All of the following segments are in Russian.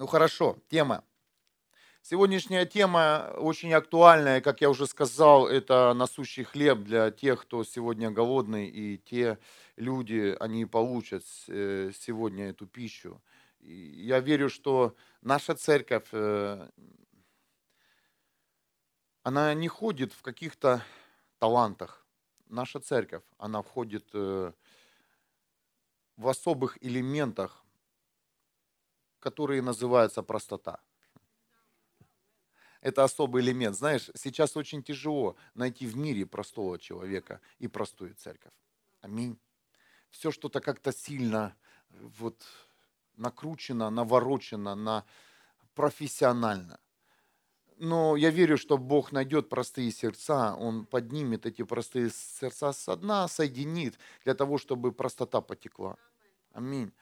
Ну хорошо, тема. Сегодняшняя тема очень актуальная, как я уже сказал, это насущий хлеб для тех, кто сегодня голодный, и те люди, они получат э, сегодня эту пищу. Я верю, что наша церковь, э, она не ходит в каких-то талантах. Наша церковь, она входит э, в особых элементах, которые называются простота. Это особый элемент. Знаешь, сейчас очень тяжело найти в мире простого человека и простую церковь. Аминь. Все что-то как-то сильно вот накручено, наворочено, на профессионально. Но я верю, что Бог найдет простые сердца, Он поднимет эти простые сердца со дна, соединит для того, чтобы простота потекла. Аминь.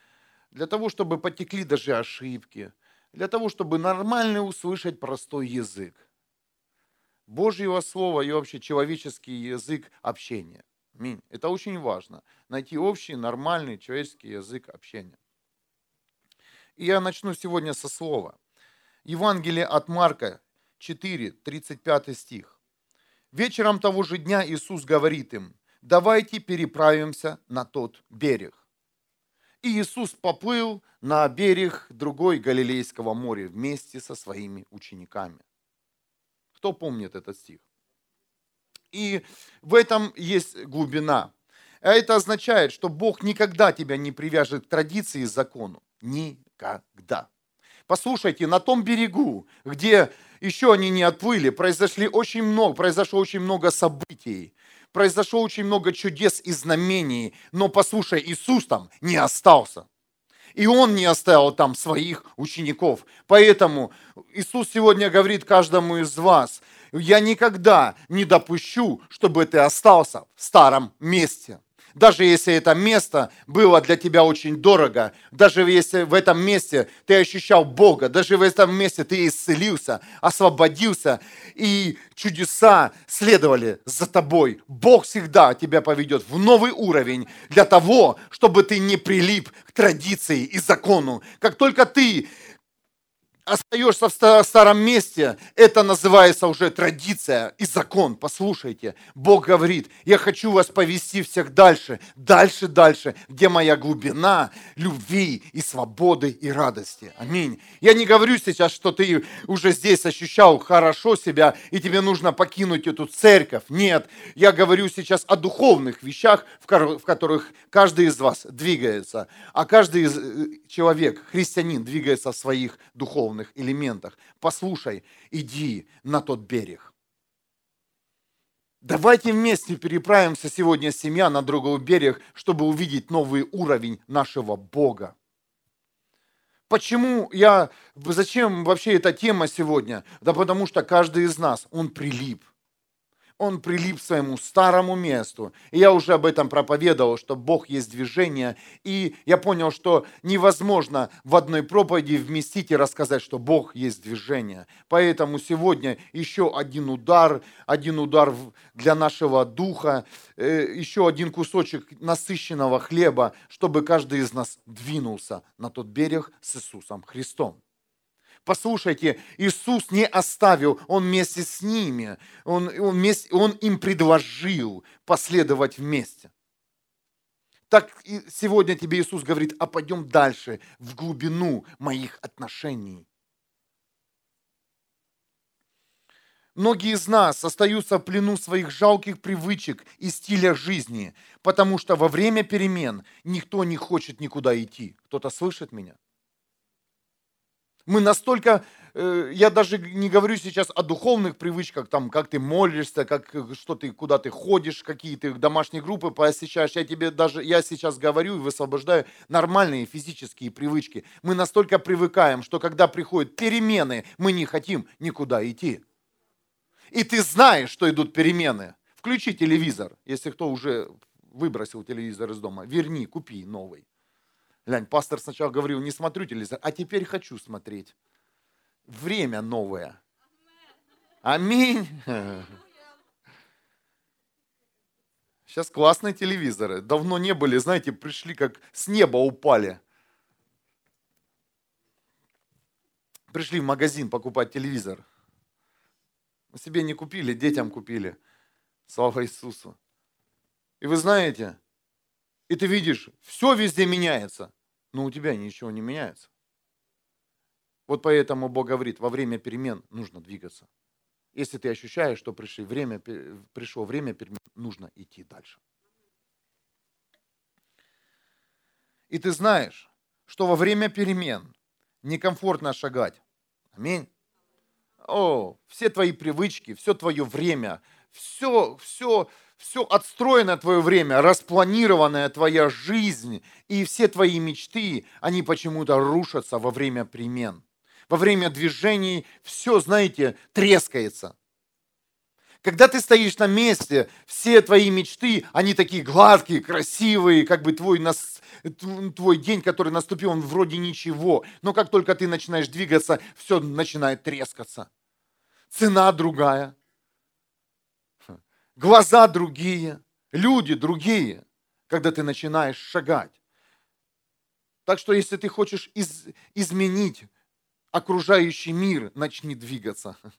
Для того, чтобы потекли даже ошибки, для того, чтобы нормально услышать простой язык. Божьего Слова и вообще человеческий язык общения. Аминь. Это очень важно. Найти общий, нормальный человеческий язык общения. И я начну сегодня со слова. Евангелие от Марка 4, 35 стих. Вечером того же дня Иисус говорит им, давайте переправимся на тот берег. И Иисус поплыл на берег другой Галилейского моря вместе со своими учениками. Кто помнит этот стих? И в этом есть глубина. А это означает, что Бог никогда тебя не привяжет к традиции и закону. Никогда. Послушайте, на том берегу, где еще они не отплыли, произошли очень много, произошло очень много событий, произошло очень много чудес и знамений, но послушай, Иисус там не остался. И Он не оставил там своих учеников. Поэтому Иисус сегодня говорит каждому из вас, я никогда не допущу, чтобы ты остался в старом месте даже если это место было для тебя очень дорого, даже если в этом месте ты ощущал Бога, даже в этом месте ты исцелился, освободился, и чудеса следовали за тобой. Бог всегда тебя поведет в новый уровень для того, чтобы ты не прилип к традиции и закону. Как только ты остаешься в старом месте, это называется уже традиция и закон. Послушайте, Бог говорит, я хочу вас повести всех дальше, дальше, дальше, где моя глубина любви и свободы и радости. Аминь. Я не говорю сейчас, что ты уже здесь ощущал хорошо себя, и тебе нужно покинуть эту церковь. Нет, я говорю сейчас о духовных вещах, в которых каждый из вас двигается, а каждый э, человек, христианин, двигается в своих духовных духовных элементах. Послушай, иди на тот берег. Давайте вместе переправимся сегодня, семья, на другой берег, чтобы увидеть новый уровень нашего Бога. Почему я, зачем вообще эта тема сегодня? Да потому что каждый из нас, он прилип – он прилип к своему старому месту. И я уже об этом проповедовал, что Бог есть движение. И я понял, что невозможно в одной проповеди вместить и рассказать, что Бог есть движение. Поэтому сегодня еще один удар, один удар для нашего духа, э, еще один кусочек насыщенного хлеба, чтобы каждый из нас двинулся на тот берег с Иисусом Христом. Послушайте, Иисус не оставил, Он вместе с ними, Он, он, вместе, он им предложил последовать вместе. Так и сегодня тебе Иисус говорит, а пойдем дальше, в глубину моих отношений. Многие из нас остаются в плену своих жалких привычек и стиля жизни, потому что во время перемен никто не хочет никуда идти. Кто-то слышит меня? Мы настолько, э, я даже не говорю сейчас о духовных привычках, там, как ты молишься, как, что ты, куда ты ходишь, какие ты домашние группы посещаешь. Я тебе даже, я сейчас говорю и высвобождаю нормальные физические привычки. Мы настолько привыкаем, что когда приходят перемены, мы не хотим никуда идти. И ты знаешь, что идут перемены. Включи телевизор, если кто уже выбросил телевизор из дома. Верни, купи новый. Глянь, пастор сначала говорил, не смотрю телевизор, а теперь хочу смотреть. Время новое. Аминь. Сейчас классные телевизоры. Давно не были, знаете, пришли как с неба упали. Пришли в магазин покупать телевизор. Себе не купили, детям купили. Слава Иисусу. И вы знаете, и ты видишь, все везде меняется, но у тебя ничего не меняется. Вот поэтому Бог говорит, во время перемен нужно двигаться. Если ты ощущаешь, что пришли время, пришло время перемен, нужно идти дальше. И ты знаешь, что во время перемен некомфортно шагать. Аминь. О, все твои привычки, все твое время, все, все, все отстроенное твое время, распланированная твоя жизнь и все твои мечты, они почему-то рушатся во время перемен. Во время движений все, знаете, трескается. Когда ты стоишь на месте, все твои мечты, они такие гладкие, красивые, как бы твой, нас, твой день, который наступил, он вроде ничего. Но как только ты начинаешь двигаться, все начинает трескаться. Цена другая, глаза другие, люди другие, когда ты начинаешь шагать. Так что если ты хочешь из, изменить окружающий мир, начни двигаться.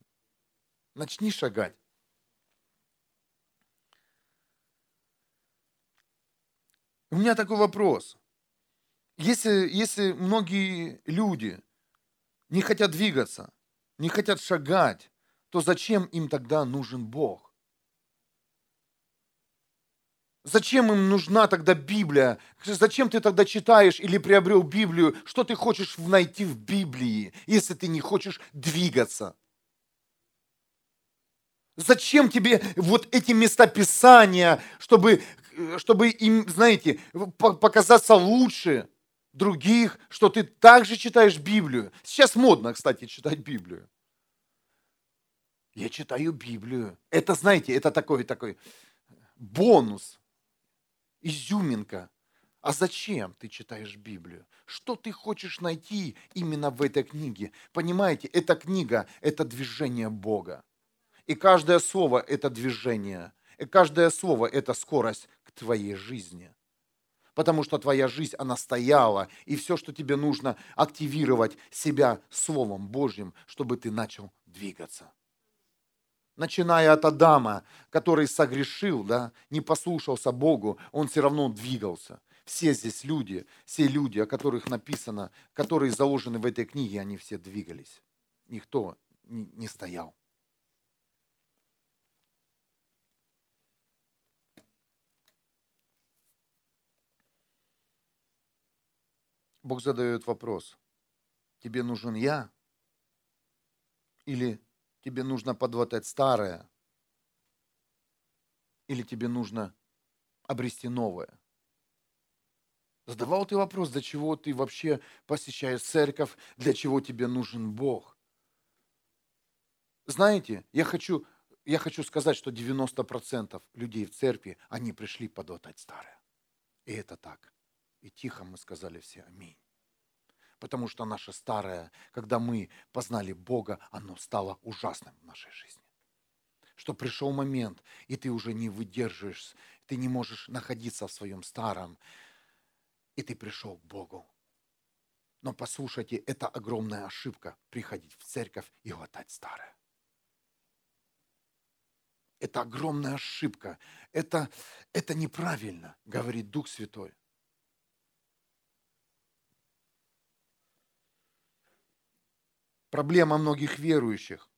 Начни шагать. У меня такой вопрос. Если, если многие люди не хотят двигаться, не хотят шагать, то зачем им тогда нужен Бог? Зачем им нужна тогда Библия? Зачем ты тогда читаешь или приобрел Библию? Что ты хочешь найти в Библии, если ты не хочешь двигаться? Зачем тебе вот эти места Писания, чтобы чтобы им, знаете, показаться лучше других, что ты также читаешь Библию. Сейчас модно, кстати, читать Библию. Я читаю Библию. Это, знаете, это такой, такой бонус, изюминка. А зачем ты читаешь Библию? Что ты хочешь найти именно в этой книге? Понимаете, эта книга – это движение Бога. И каждое слово – это движение. И каждое слово – это скорость твоей жизни. Потому что твоя жизнь, она стояла, и все, что тебе нужно, активировать себя Словом Божьим, чтобы ты начал двигаться. Начиная от Адама, который согрешил, да, не послушался Богу, он все равно двигался. Все здесь люди, все люди, о которых написано, которые заложены в этой книге, они все двигались. Никто не стоял. Бог задает вопрос. Тебе нужен я? Или тебе нужно подватать старое? Или тебе нужно обрести новое? Задавал ты вопрос, для чего ты вообще посещаешь церковь, для чего тебе нужен Бог? Знаете, я хочу, я хочу сказать, что 90% людей в церкви, они пришли подватать старое. И это так. И тихо мы сказали все аминь. Потому что наше старое, когда мы познали Бога, оно стало ужасным в нашей жизни. Что пришел момент, и ты уже не выдерживаешь, ты не можешь находиться в своем старом, и ты пришел к Богу. Но послушайте, это огромная ошибка приходить в церковь и глотать старое. Это огромная ошибка. Это, это неправильно, говорит Дух Святой. Проблема многих верующих.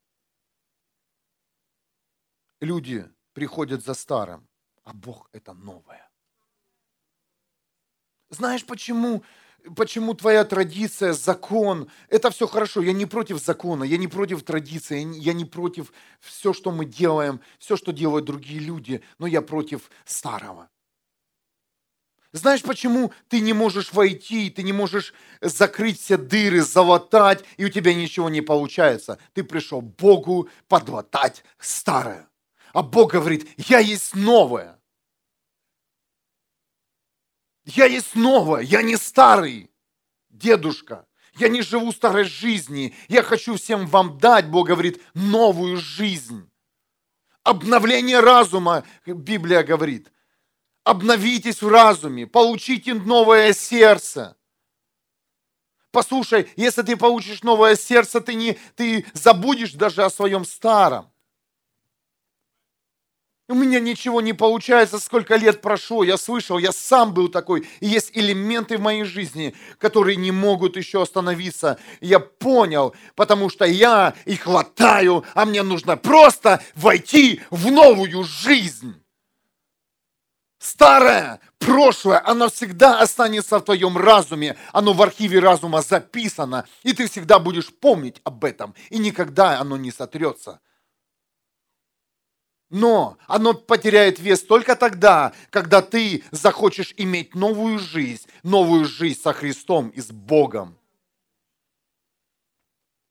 Люди приходят за старым, а Бог это новое. Знаешь, почему, почему твоя традиция, закон, это все хорошо. Я не против закона, я не против традиции, я не против все, что мы делаем, все, что делают другие люди, но я против старого. Знаешь, почему ты не можешь войти, ты не можешь закрыть все дыры, залатать, и у тебя ничего не получается? Ты пришел Богу подлатать старое. А Бог говорит, я есть новое. Я есть новое, я не старый дедушка. Я не живу старой жизни. Я хочу всем вам дать, Бог говорит, новую жизнь. Обновление разума, Библия говорит – Обновитесь в разуме, получите новое сердце. Послушай, если ты получишь новое сердце, ты, не, ты забудешь даже о своем старом. У меня ничего не получается, сколько лет прошло, я слышал, я сам был такой. И есть элементы в моей жизни, которые не могут еще остановиться. Я понял, потому что я их хватаю, а мне нужно просто войти в новую жизнь. Старое, прошлое, оно всегда останется в твоем разуме, оно в архиве разума записано, и ты всегда будешь помнить об этом, и никогда оно не сотрется. Но оно потеряет вес только тогда, когда ты захочешь иметь новую жизнь, новую жизнь со Христом и с Богом.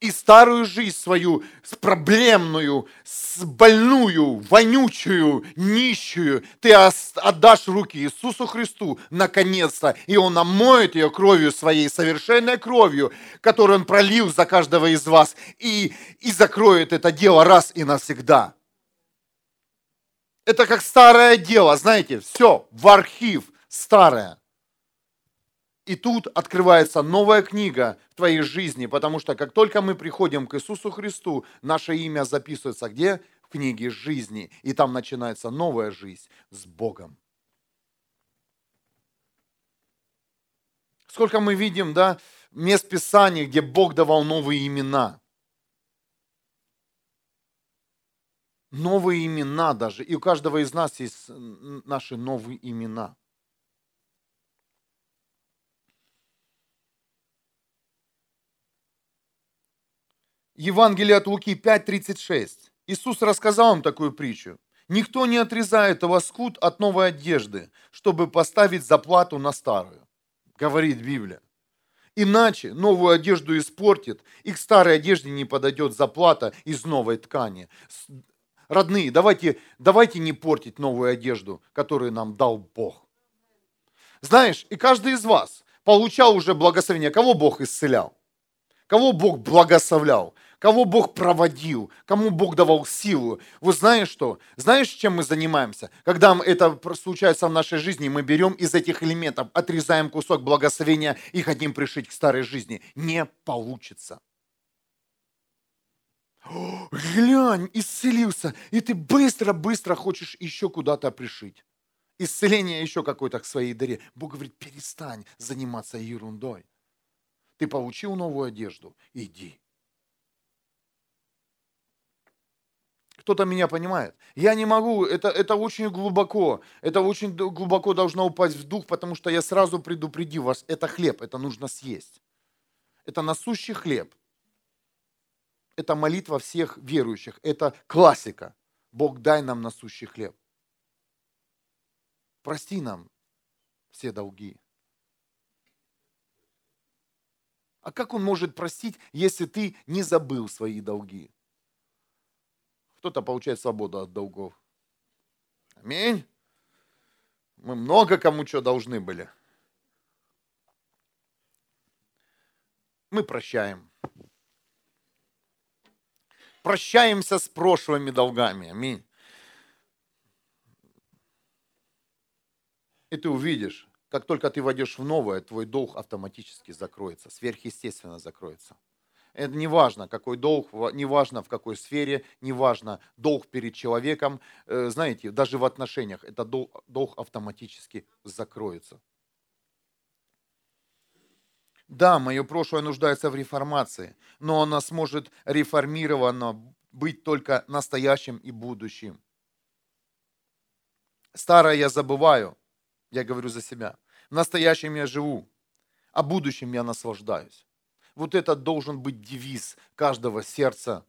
И старую жизнь свою, с проблемную, с больную, вонючую, нищую, ты отдашь руки Иисусу Христу наконец-то, и Он омоет ее кровью своей, совершенной кровью, которую Он пролил за каждого из вас, и, и закроет это дело раз и навсегда. Это как старое дело, знаете, все, в архив старое. И тут открывается новая книга в твоей жизни, потому что как только мы приходим к Иисусу Христу, наше имя записывается где? В книге жизни. И там начинается новая жизнь с Богом. Сколько мы видим, да, мест Писания, где Бог давал новые имена. новые имена даже. И у каждого из нас есть наши новые имена. Евангелие от Луки 5.36. Иисус рассказал им такую притчу. Никто не отрезает воскут от новой одежды, чтобы поставить заплату на старую, говорит Библия. Иначе новую одежду испортит, и к старой одежде не подойдет заплата из новой ткани родные, давайте, давайте не портить новую одежду, которую нам дал Бог. Знаешь, и каждый из вас получал уже благословение. Кого Бог исцелял? Кого Бог благословлял? Кого Бог проводил? Кому Бог давал силу? Вы знаете что? Знаешь, чем мы занимаемся? Когда это случается в нашей жизни, мы берем из этих элементов, отрезаем кусок благословения и хотим пришить к старой жизни. Не получится глянь, исцелился, и ты быстро-быстро хочешь еще куда-то пришить. Исцеление еще какой-то к своей даре. Бог говорит, перестань заниматься ерундой. Ты получил новую одежду, иди. Кто-то меня понимает. Я не могу, это, это очень глубоко, это очень глубоко должно упасть в дух, потому что я сразу предупредил вас, это хлеб, это нужно съесть. Это насущий хлеб это молитва всех верующих, это классика. Бог, дай нам насущий хлеб. Прости нам все долги. А как он может простить, если ты не забыл свои долги? Кто-то получает свободу от долгов. Аминь. Мы много кому что должны были. Мы прощаем прощаемся с прошлыми долгами. Аминь. И ты увидишь, как только ты войдешь в новое, твой долг автоматически закроется, сверхъестественно закроется. Это не важно, какой долг, не важно в какой сфере, не важно долг перед человеком. Э, знаете, даже в отношениях этот долг, долг автоматически закроется. Да, мое прошлое нуждается в реформации, но оно сможет реформировано быть только настоящим и будущим. Старое я забываю, я говорю за себя. В настоящем я живу, а будущем я наслаждаюсь. Вот это должен быть девиз каждого сердца.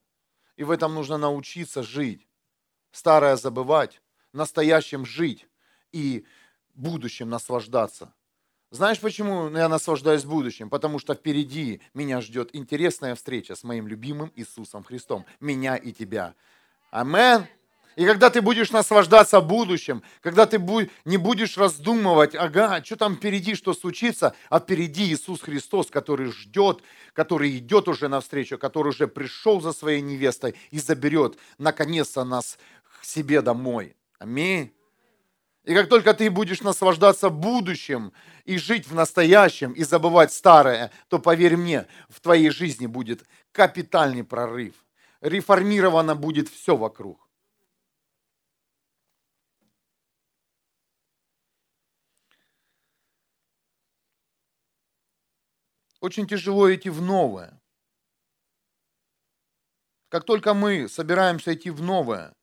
И в этом нужно научиться жить. Старое забывать, настоящим жить и будущем наслаждаться. Знаешь, почему я наслаждаюсь будущим? Потому что впереди меня ждет интересная встреча с моим любимым Иисусом Христом. Меня и тебя. Амен. И когда ты будешь наслаждаться будущим, когда ты не будешь раздумывать, ага, что там впереди, что случится, а впереди Иисус Христос, который ждет, который идет уже навстречу, который уже пришел за своей невестой и заберет наконец-то нас к себе домой. Аминь. И как только ты будешь наслаждаться будущим и жить в настоящем и забывать старое, то поверь мне, в твоей жизни будет капитальный прорыв. Реформировано будет все вокруг. Очень тяжело идти в новое. Как только мы собираемся идти в новое,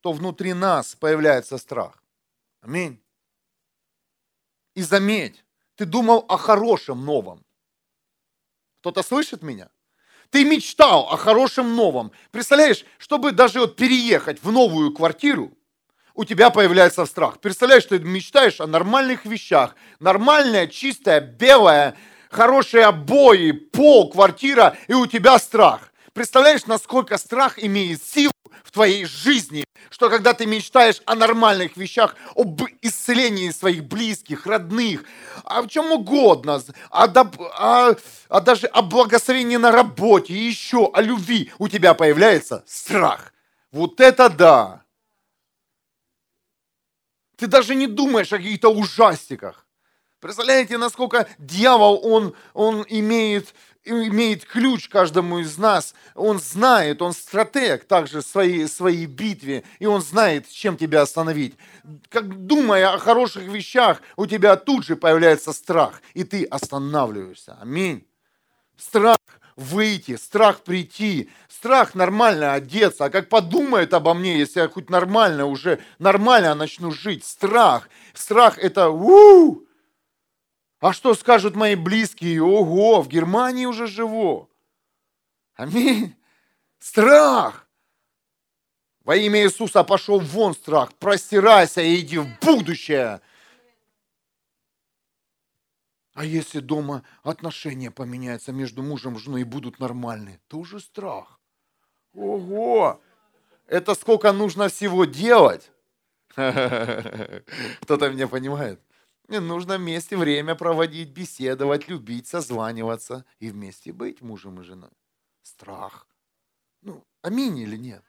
то внутри нас появляется страх. Аминь. И заметь, ты думал о хорошем новом. Кто-то слышит меня? Ты мечтал о хорошем новом. Представляешь, чтобы даже вот переехать в новую квартиру, у тебя появляется страх. Представляешь, ты мечтаешь о нормальных вещах. Нормальная, чистая, белая, хорошие обои, пол, квартира, и у тебя страх. Представляешь, насколько страх имеет силу в твоей жизни, что когда ты мечтаешь о нормальных вещах, об исцелении своих близких, родных, о чем угодно, о, о, о даже о благословении на работе, еще о любви, у тебя появляется страх. Вот это да! Ты даже не думаешь о каких-то ужастиках. Представляете, насколько дьявол, он, он имеет имеет ключ каждому из нас. Он знает, он стратег также в своей, своей битве, и он знает, чем тебя остановить. Как думая о хороших вещах, у тебя тут же появляется страх, и ты останавливаешься. Аминь. Страх выйти, страх прийти, страх нормально одеться, а как подумает обо мне, если я хоть нормально уже, нормально начну жить, страх, страх это, у а что скажут мои близкие? Ого, в Германии уже живу. Аминь. Страх. Во имя Иисуса пошел вон страх. Простирайся и иди в будущее. А если дома отношения поменяются между мужем и женой и будут нормальные, то уже страх. Ого! Это сколько нужно всего делать? Кто-то меня понимает? Нужно вместе время проводить, беседовать, любить, созваниваться и вместе быть мужем и женой. Страх. Ну, аминь или нет?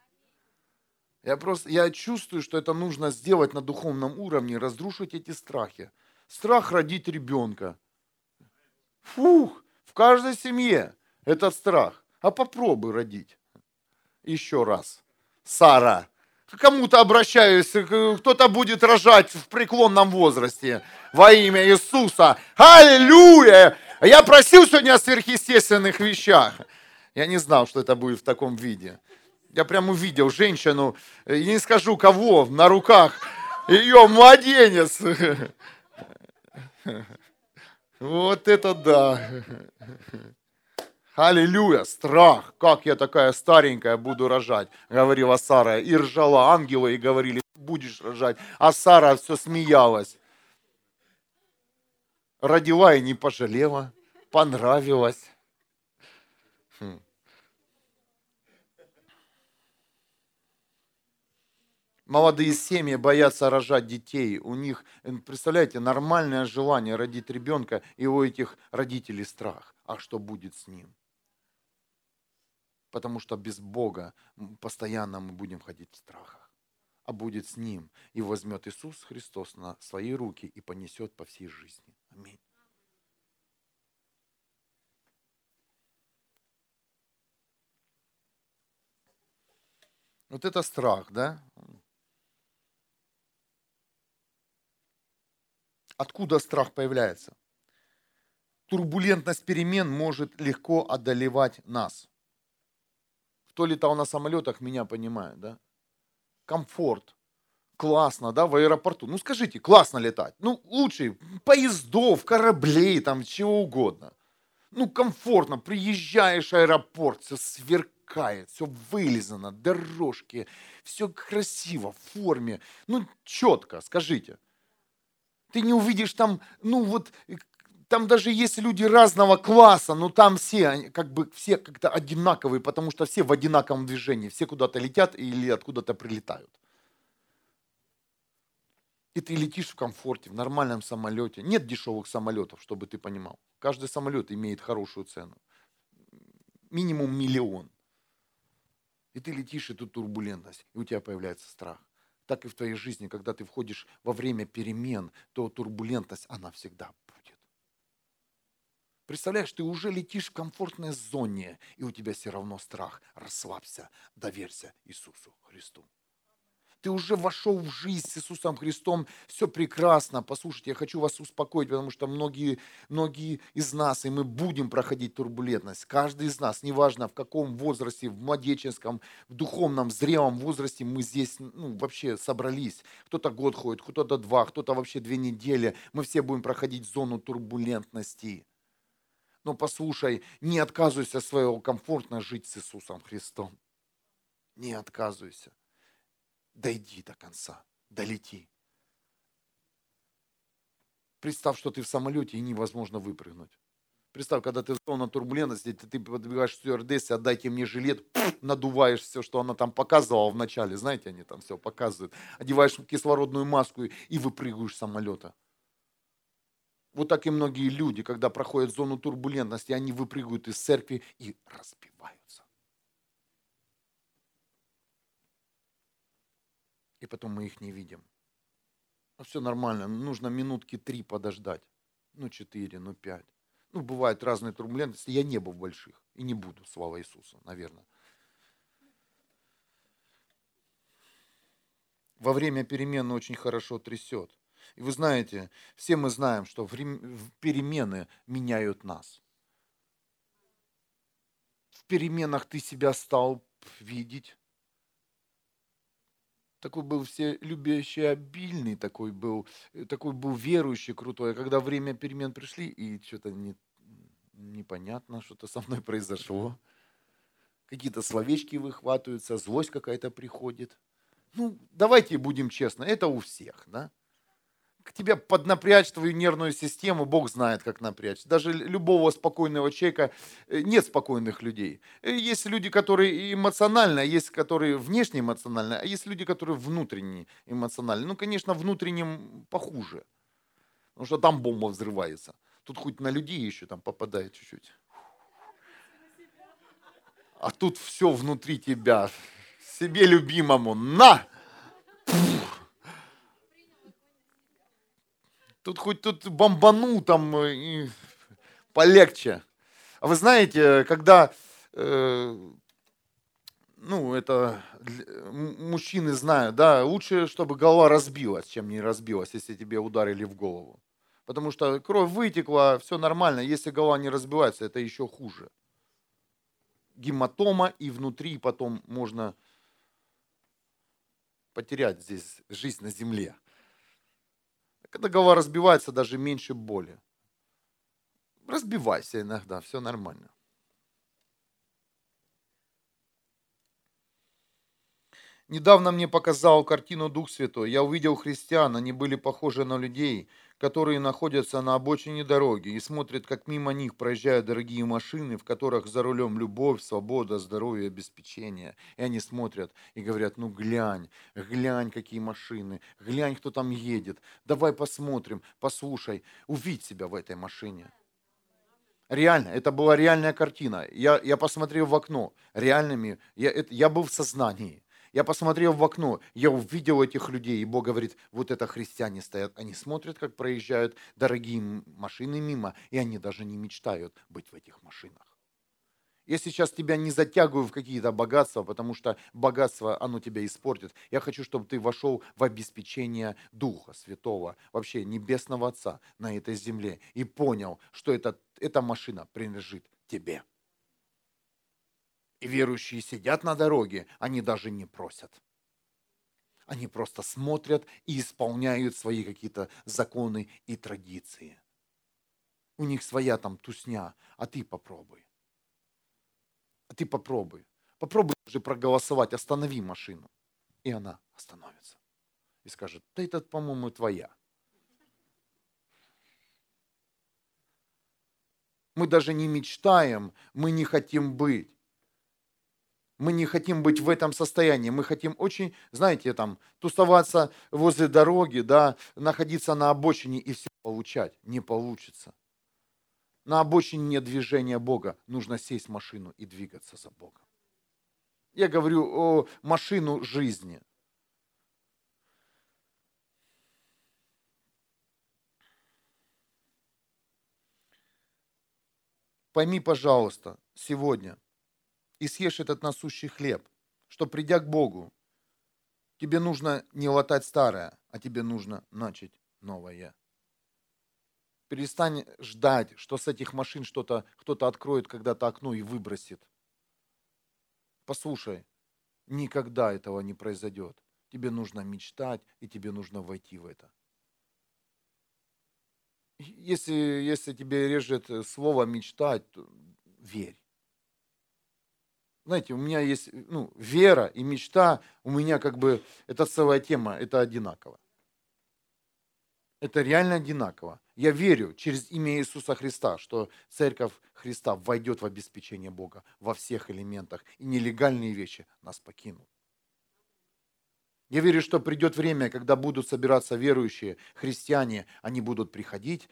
Я просто, я чувствую, что это нужно сделать на духовном уровне, разрушить эти страхи. Страх родить ребенка. Фух, в каждой семье этот страх. А попробуй родить. Еще раз. Сара, к кому-то обращаюсь, кто-то будет рожать в преклонном возрасте во имя Иисуса. Аллилуйя! Я просил сегодня о сверхъестественных вещах. Я не знал, что это будет в таком виде. Я прям увидел женщину, я не скажу кого, на руках, ее младенец. Вот это да. Аллилуйя, страх, как я такая старенькая буду рожать, говорила Сара. И ржала ангелы и говорили, будешь рожать. А Сара все смеялась. Родила и не пожалела, понравилась. Хм. Молодые семьи боятся рожать детей. У них, представляете, нормальное желание родить ребенка, и у этих родителей страх. А что будет с ним? Потому что без Бога постоянно мы будем ходить в страхах. А будет с Ним, и возьмет Иисус Христос на свои руки и понесет по всей жизни. Аминь. Вот это страх, да? Откуда страх появляется? Турбулентность перемен может легко одолевать нас. Кто летал на самолетах, меня понимает, да? Комфорт. Классно, да, в аэропорту. Ну скажите, классно летать. Ну лучше поездов, кораблей, там чего угодно. Ну комфортно, приезжаешь в аэропорт, все сверкает, все вылизано, дорожки, все красиво, в форме. Ну четко, скажите. Ты не увидишь там, ну вот там даже есть люди разного класса, но там все как бы все как-то одинаковые, потому что все в одинаковом движении, все куда-то летят или откуда-то прилетают. И ты летишь в комфорте, в нормальном самолете. Нет дешевых самолетов, чтобы ты понимал. Каждый самолет имеет хорошую цену. Минимум миллион. И ты летишь, и тут турбулентность, и у тебя появляется страх. так и в твоей жизни, когда ты входишь во время перемен, то турбулентность, она всегда. Представляешь, ты уже летишь в комфортной зоне, и у тебя все равно страх. Расслабься, доверься Иисусу Христу. Ты уже вошел в жизнь с Иисусом Христом, все прекрасно. Послушайте, я хочу вас успокоить, потому что многие, многие из нас, и мы будем проходить турбулентность. Каждый из нас, неважно в каком возрасте, в младенческом, в духовном, зрелом возрасте мы здесь ну, вообще собрались. Кто-то год ходит, кто-то два, кто-то вообще две недели. Мы все будем проходить зону турбулентности. Но послушай, не отказывайся от своего комфортно жить с Иисусом Христом. Не отказывайся дойди до конца, долети. Представь, что ты в самолете и невозможно выпрыгнуть. Представь, когда ты в зоне турбулентности, ты, ты подбегаешь к стюардессе, отдайте мне жилет, надуваешь все, что она там показывала в начале, знаете, они там все показывают, одеваешь кислородную маску и выпрыгиваешь с самолета. Вот так и многие люди, когда проходят зону турбулентности, они выпрыгивают из церкви и разбиваются. и потом мы их не видим. Ну, все нормально, нужно минутки три подождать. Ну, четыре, ну, пять. Ну, бывают разные турбулентности. Я не был в больших и не буду, слава Иисусу, наверное. Во время перемены очень хорошо трясет. И вы знаете, все мы знаем, что перемены меняют нас. В переменах ты себя стал видеть, такой был все любящий, обильный, такой был, э, такой был верующий, крутой. А когда время перемен пришли, и что-то не, непонятно, что-то со мной произошло. Какие-то словечки выхватываются, злость какая-то приходит. Ну, давайте будем честны, это у всех, да? К тебе поднапрячь твою нервную систему, Бог знает, как напрячь. Даже любого спокойного человека э, нет спокойных людей. Э, есть люди, которые эмоциональны, а есть, которые внешне эмоциональны, а есть люди, которые внутренне эмоциональны. Ну, конечно, внутренним похуже, потому что там бомба взрывается. Тут хоть на людей еще там попадает чуть-чуть. А тут все внутри тебя, себе любимому, на! Тут хоть тут бомбану там э, и полегче. А вы знаете, когда, э, ну, это мужчины знают, да, лучше, чтобы голова разбилась, чем не разбилась, если тебе ударили в голову. Потому что кровь вытекла, все нормально. Если голова не разбивается, это еще хуже. Гематома и внутри потом можно потерять здесь жизнь на земле. Когда голова разбивается, даже меньше боли. Разбивайся иногда, все нормально. Недавно мне показал картину Дух Святой. Я увидел христиан, они были похожи на людей, которые находятся на обочине дороги и смотрят, как мимо них проезжают дорогие машины, в которых за рулем любовь, свобода, здоровье, обеспечение. И они смотрят и говорят, ну глянь, глянь, какие машины, глянь, кто там едет, давай посмотрим, послушай, увидь себя в этой машине. Реально, это была реальная картина. Я, я посмотрел в окно, реальными, я, это, я был в сознании. Я посмотрел в окно, я увидел этих людей, и Бог говорит, вот это христиане стоят, они смотрят, как проезжают дорогие машины мимо, и они даже не мечтают быть в этих машинах. Я сейчас тебя не затягиваю в какие-то богатства, потому что богатство, оно тебя испортит. Я хочу, чтобы ты вошел в обеспечение Духа Святого, вообще Небесного Отца на этой земле, и понял, что это, эта машина принадлежит тебе. И верующие сидят на дороге, они даже не просят. Они просто смотрят и исполняют свои какие-то законы и традиции. У них своя там тусня, а ты попробуй. А ты попробуй. Попробуй же проголосовать, останови машину. И она остановится. И скажет, да это, по-моему, твоя. Мы даже не мечтаем, мы не хотим быть. Мы не хотим быть в этом состоянии. Мы хотим очень, знаете, там, тусоваться возле дороги, да, находиться на обочине и все получать. Не получится. На обочине нет движения Бога. Нужно сесть в машину и двигаться за Богом. Я говорю о машину жизни. Пойми, пожалуйста, сегодня – и съешь этот насущий хлеб, что придя к Богу, тебе нужно не латать старое, а тебе нужно начать новое. Перестань ждать, что с этих машин что-то кто-то откроет когда-то окно и выбросит. Послушай, никогда этого не произойдет. Тебе нужно мечтать, и тебе нужно войти в это. Если, если тебе режет слово мечтать, верь. Знаете, у меня есть ну, вера и мечта, у меня как бы, это целая тема, это одинаково. Это реально одинаково. Я верю через имя Иисуса Христа, что Церковь Христа войдет в обеспечение Бога во всех элементах, и нелегальные вещи нас покинут. Я верю, что придет время, когда будут собираться верующие христиане, они будут приходить,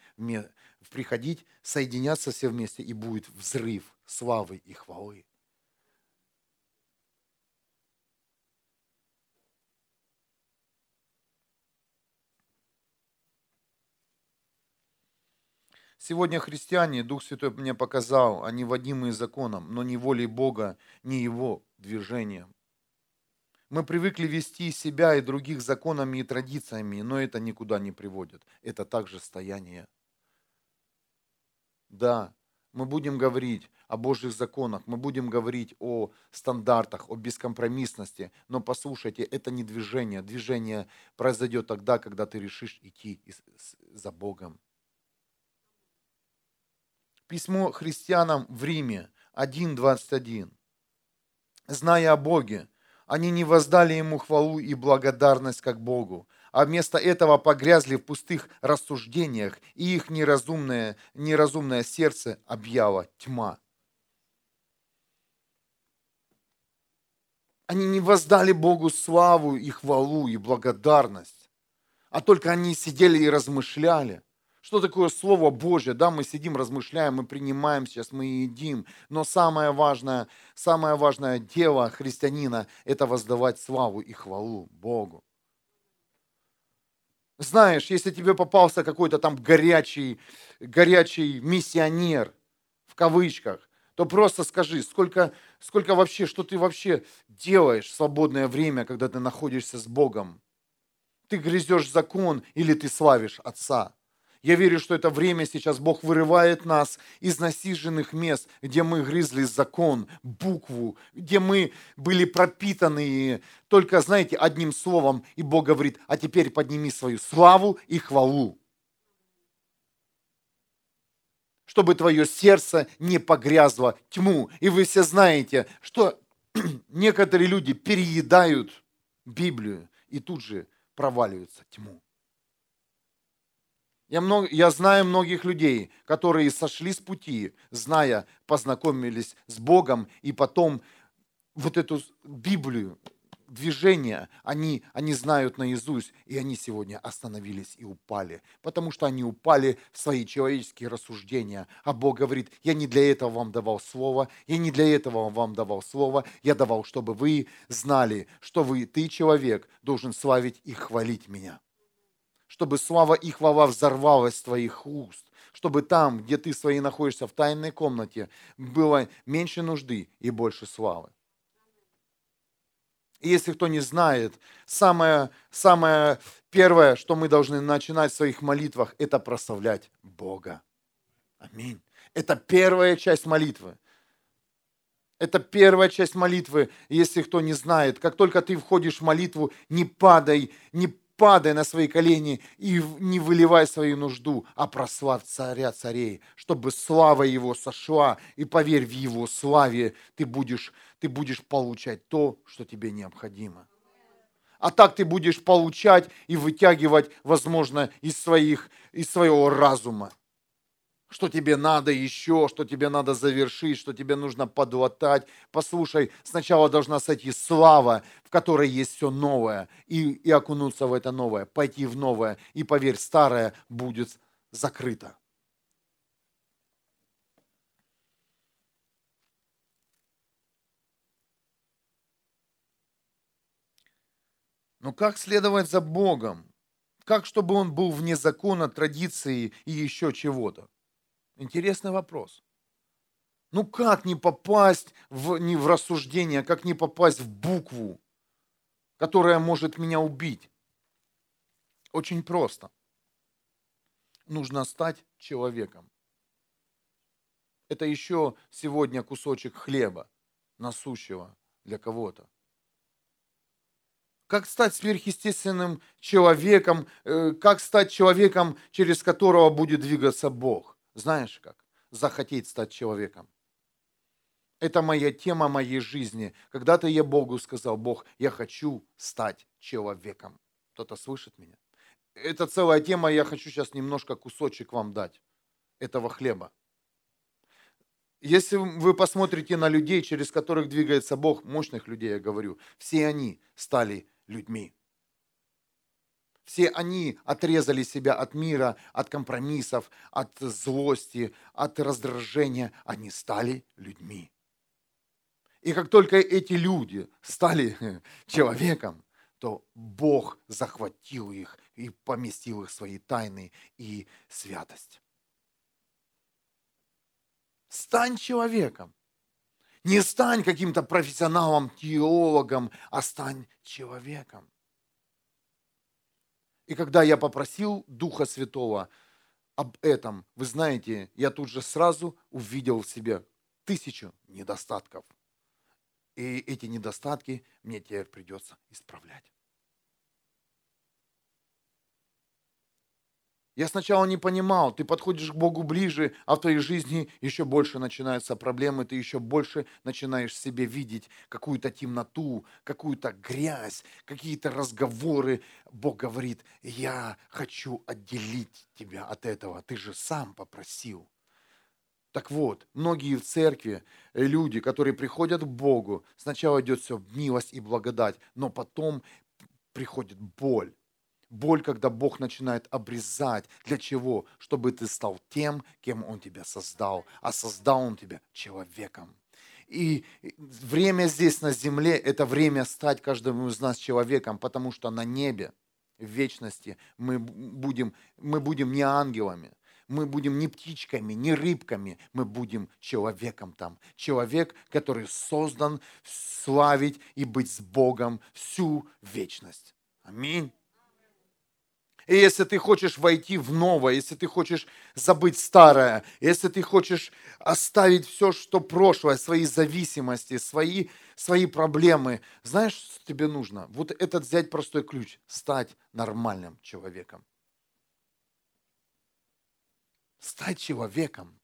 приходить, соединяться все вместе, и будет взрыв славы и хвалы. Сегодня христиане, Дух Святой мне показал, они водимые законом, но не волей Бога, не Его движением. Мы привыкли вести себя и других законами и традициями, но это никуда не приводит. Это также стояние. Да, мы будем говорить о Божьих законах, мы будем говорить о стандартах, о бескомпромиссности, но послушайте, это не движение. Движение произойдет тогда, когда ты решишь идти за Богом. Письмо христианам в Риме 1.21. Зная о Боге, они не воздали Ему хвалу и благодарность как Богу, а вместо этого погрязли в пустых рассуждениях, и их неразумное, неразумное сердце объяла тьма. Они не воздали Богу славу и хвалу и благодарность, а только они сидели и размышляли – что такое Слово Божье? Да, мы сидим, размышляем, мы принимаем сейчас, мы едим. Но самое важное, самое важное дело христианина – это воздавать славу и хвалу Богу. Знаешь, если тебе попался какой-то там горячий, горячий миссионер, в кавычках, то просто скажи, сколько, сколько вообще, что ты вообще делаешь в свободное время, когда ты находишься с Богом? Ты грызешь закон или ты славишь Отца? Я верю, что это время сейчас Бог вырывает нас из насиженных мест, где мы грызли закон, букву, где мы были пропитаны только, знаете, одним словом. И Бог говорит, а теперь подними свою славу и хвалу. Чтобы твое сердце не погрязло тьму. И вы все знаете, что некоторые люди переедают Библию и тут же проваливаются тьму. Я, много, я знаю многих людей, которые сошли с пути, зная, познакомились с Богом, и потом вот эту Библию, движение, они, они знают наизусть, и они сегодня остановились и упали, потому что они упали в свои человеческие рассуждения. А Бог говорит, я не для этого вам давал слово, я не для этого вам давал слово, я давал, чтобы вы знали, что вы, ты человек, должен славить и хвалить меня чтобы слава и хвала взорвалась с твоих уст, чтобы там, где ты своей находишься в тайной комнате, было меньше нужды и больше славы. И если кто не знает, самое, самое первое, что мы должны начинать в своих молитвах, это прославлять Бога. Аминь. Это первая часть молитвы. Это первая часть молитвы, если кто не знает. Как только ты входишь в молитву, не падай, не падай на свои колени и не выливай свою нужду, а прославь царя царей, чтобы слава его сошла, и поверь в его славе, ты будешь, ты будешь получать то, что тебе необходимо. А так ты будешь получать и вытягивать, возможно, из, своих, из своего разума что тебе надо еще, что тебе надо завершить, что тебе нужно подлатать. Послушай, сначала должна сойти слава, в которой есть все новое, и, и окунуться в это новое, пойти в новое, и поверь, старое будет закрыто. Но как следовать за Богом? Как, чтобы он был вне закона, традиции и еще чего-то? Интересный вопрос. Ну как не попасть в, не в рассуждение, как не попасть в букву, которая может меня убить? Очень просто. Нужно стать человеком. Это еще сегодня кусочек хлеба насущего для кого-то. Как стать сверхъестественным человеком, э, как стать человеком, через которого будет двигаться Бог? Знаешь как? Захотеть стать человеком. Это моя тема моей жизни. Когда-то я Богу сказал, Бог, я хочу стать человеком. Кто-то слышит меня? Это целая тема, я хочу сейчас немножко кусочек вам дать этого хлеба. Если вы посмотрите на людей, через которых двигается Бог, мощных людей, я говорю, все они стали людьми. Все они отрезали себя от мира, от компромиссов, от злости, от раздражения. Они стали людьми. И как только эти люди стали человеком, то Бог захватил их и поместил их в свои тайны и святость. Стань человеком. Не стань каким-то профессионалом, теологом, а стань человеком. И когда я попросил Духа Святого об этом, вы знаете, я тут же сразу увидел в себе тысячу недостатков. И эти недостатки мне теперь придется исправлять. Я сначала не понимал, ты подходишь к Богу ближе, а в твоей жизни еще больше начинаются проблемы, ты еще больше начинаешь в себе видеть какую-то темноту, какую-то грязь, какие-то разговоры. Бог говорит, я хочу отделить тебя от этого, ты же сам попросил. Так вот, многие в церкви люди, которые приходят к Богу, сначала идет все милость и благодать, но потом приходит боль Боль, когда Бог начинает обрезать. Для чего? Чтобы ты стал тем, кем Он тебя создал. А создал Он тебя человеком. И время здесь на земле – это время стать каждому из нас человеком, потому что на небе, в вечности, мы будем, мы будем не ангелами, мы будем не птичками, не рыбками, мы будем человеком там. Человек, который создан славить и быть с Богом всю вечность. Аминь. И если ты хочешь войти в новое, если ты хочешь забыть старое, если ты хочешь оставить все, что прошлое, свои зависимости, свои, свои проблемы, знаешь, что тебе нужно? Вот этот взять простой ключ, стать нормальным человеком. Стать человеком.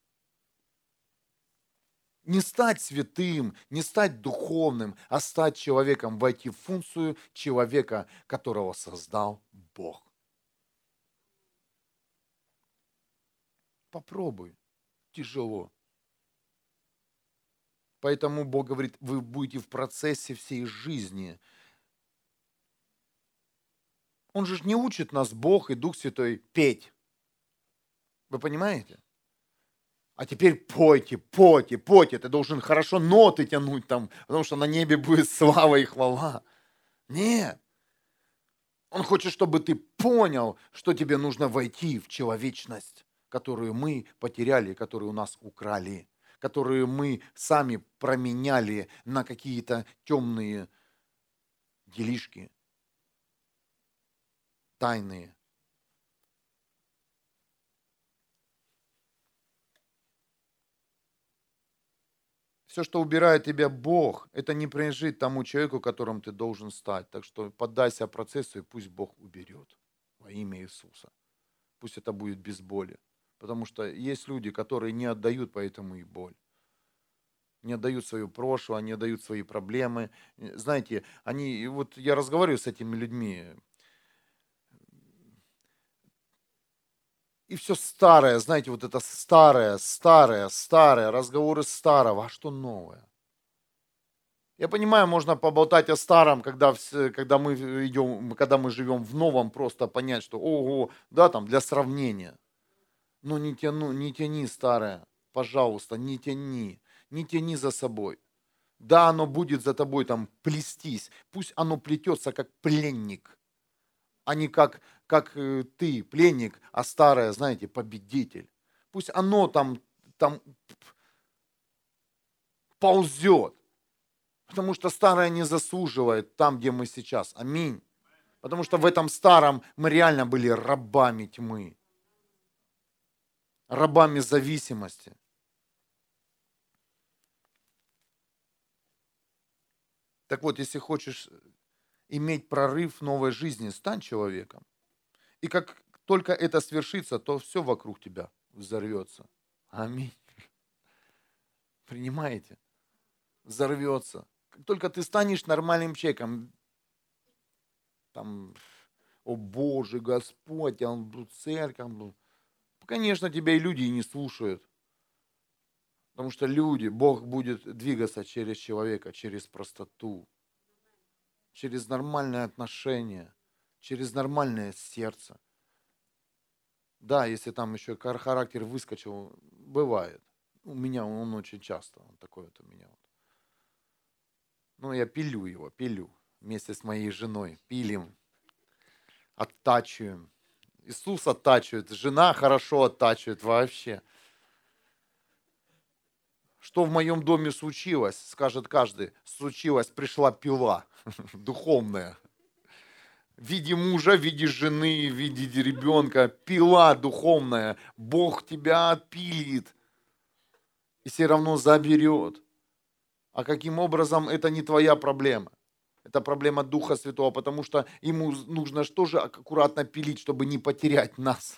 Не стать святым, не стать духовным, а стать человеком, войти в функцию человека, которого создал Бог. Попробуй. Тяжело. Поэтому Бог говорит, вы будете в процессе всей жизни. Он же не учит нас, Бог и Дух Святой, петь. Вы понимаете? А теперь пойте, пойте, пойте. Ты должен хорошо ноты тянуть там, потому что на небе будет слава и хвала. Нет. Он хочет, чтобы ты понял, что тебе нужно войти в человечность которую мы потеряли, которую у нас украли, которую мы сами променяли на какие-то темные делишки, тайные. Все, что убирает тебя Бог, это не принадлежит тому человеку, которым ты должен стать. Так что поддайся процессу, и пусть Бог уберет во имя Иисуса. Пусть это будет без боли. Потому что есть люди, которые не отдают поэтому и боль. Не отдают свое прошлое, не отдают свои проблемы. Знаете, они, вот я разговариваю с этими людьми, и все старое, знаете, вот это старое, старое, старое, разговоры старого, а что новое? Я понимаю, можно поболтать о старом, когда, когда мы идем, когда мы живем в новом, просто понять, что ого, да, там для сравнения. Но не, тяну, не тяни, старое, пожалуйста, не тяни, не тяни за собой. Да, оно будет за тобой там плестись, пусть оно плетется как пленник, а не как, как э, ты, пленник, а старое, знаете, победитель. Пусть оно там, там ползет. Потому что старое не заслуживает там, где мы сейчас. Аминь. Потому что в этом старом мы реально были рабами тьмы. Рабами зависимости. Так вот, если хочешь иметь прорыв новой жизни, стань человеком. И как только это свершится, то все вокруг тебя взорвется. Аминь. Принимаете? Взорвется. Как только ты станешь нормальным человеком, там, о Боже, Господь, он был церковь, был. Конечно, тебя и люди не слушают. Потому что люди, Бог будет двигаться через человека, через простоту, через нормальное отношение, через нормальное сердце. Да, если там еще характер выскочил, бывает. У меня он очень часто, он такой вот у меня. Ну, я пилю его, пилю вместе с моей женой. Пилим, оттачиваем. Иисус оттачивает, жена хорошо оттачивает вообще. Что в моем доме случилось, скажет каждый, случилось, пришла пила духовная. В виде мужа, в виде жены, в виде ребенка, пила духовная. Бог тебя отпилит и все равно заберет. А каким образом, это не твоя проблема. Это проблема Духа Святого, потому что ему нужно тоже аккуратно пилить, чтобы не потерять нас.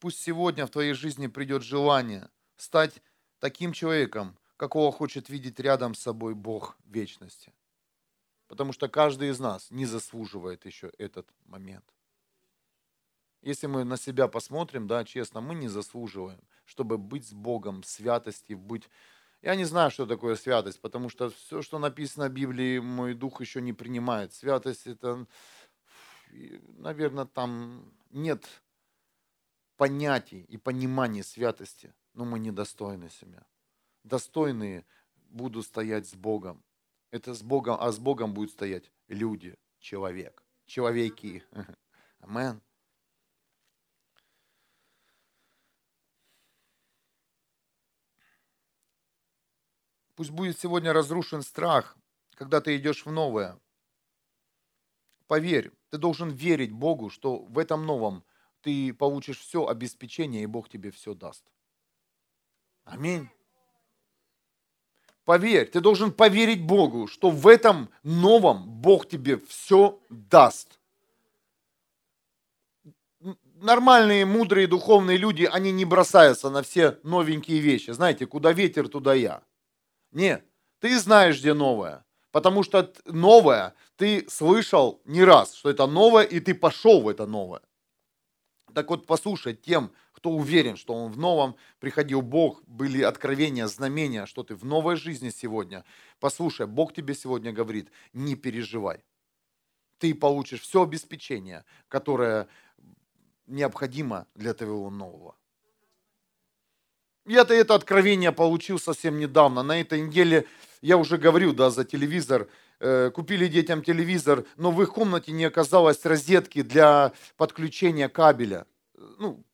Пусть сегодня в твоей жизни придет желание стать таким человеком, какого хочет видеть рядом с собой Бог вечности. Потому что каждый из нас не заслуживает еще этот момент. Если мы на себя посмотрим, да, честно, мы не заслуживаем, чтобы быть с Богом, святости, быть... Я не знаю, что такое святость, потому что все, что написано в Библии, мой дух еще не принимает. Святость это, наверное, там нет понятий и понимания святости, но мы недостойны себя. Достойные будут стоять с Богом. Это с Богом, а с Богом будут стоять люди, человек, человеки. Амен. Пусть будет сегодня разрушен страх, когда ты идешь в новое. Поверь, ты должен верить Богу, что в этом новом ты получишь все обеспечение, и Бог тебе все даст. Аминь. Поверь, ты должен поверить Богу, что в этом новом Бог тебе все даст. Нормальные, мудрые, духовные люди, они не бросаются на все новенькие вещи. Знаете, куда ветер, туда я. Нет, ты знаешь, где новое. Потому что новое ты слышал не раз, что это новое, и ты пошел в это новое. Так вот, послушай тем, кто уверен, что он в новом приходил Бог, были откровения, знамения, что ты в новой жизни сегодня. Послушай, Бог тебе сегодня говорит, не переживай. Ты получишь все обеспечение, которое необходимо для твоего нового. Я-то это откровение получил совсем недавно. На этой неделе я уже говорил, да, за телевизор – Э, купили детям телевизор, но в их комнате не оказалось розетки для подключения кабеля, ну, к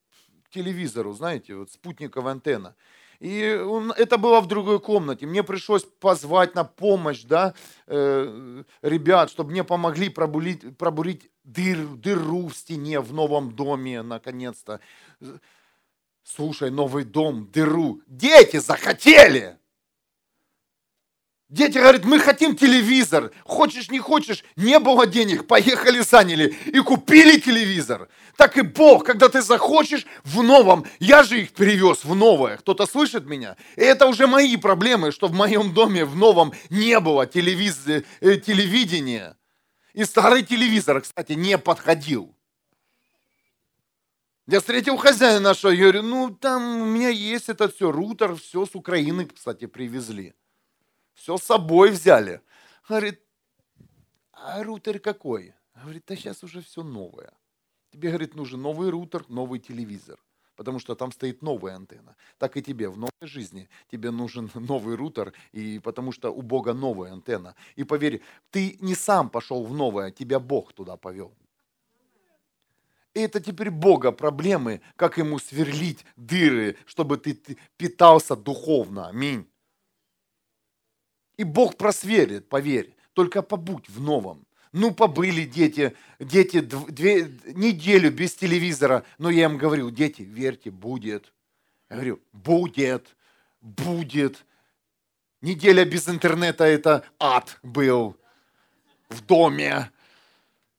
телевизору, знаете, вот спутниковая антенна. И он, это было в другой комнате. Мне пришлось позвать на помощь да, э, ребят, чтобы мне помогли пробурить, пробурить дыр, дыру в стене в новом доме, наконец-то. Слушай, новый дом, дыру. Дети захотели! Дети говорят, мы хотим телевизор. Хочешь, не хочешь, не было денег, поехали, заняли и купили телевизор. Так и Бог, когда ты захочешь в новом, я же их перевез в новое. Кто-то слышит меня? И это уже мои проблемы, что в моем доме в новом не было телевиз... Э, телевидения. И старый телевизор, кстати, не подходил. Я встретил хозяина нашего, я говорю, ну там у меня есть это все, рутер, все с Украины, кстати, привезли все с собой взяли. Говорит, а рутер какой? Говорит, да сейчас уже все новое. Тебе, говорит, нужен новый рутер, новый телевизор. потому что там стоит новая антенна. Так и тебе в новой жизни тебе нужен новый рутер, и потому что у Бога новая антенна. И поверь, ты не сам пошел в новое, тебя Бог туда повел. И это теперь Бога проблемы, как ему сверлить дыры, чтобы ты питался духовно. Аминь. И Бог просверит, поверь. Только побудь в новом. Ну, побыли дети, дети две, неделю без телевизора. Но я им говорю, дети, верьте, будет. Я говорю, будет, будет. Неделя без интернета – это ад был в доме.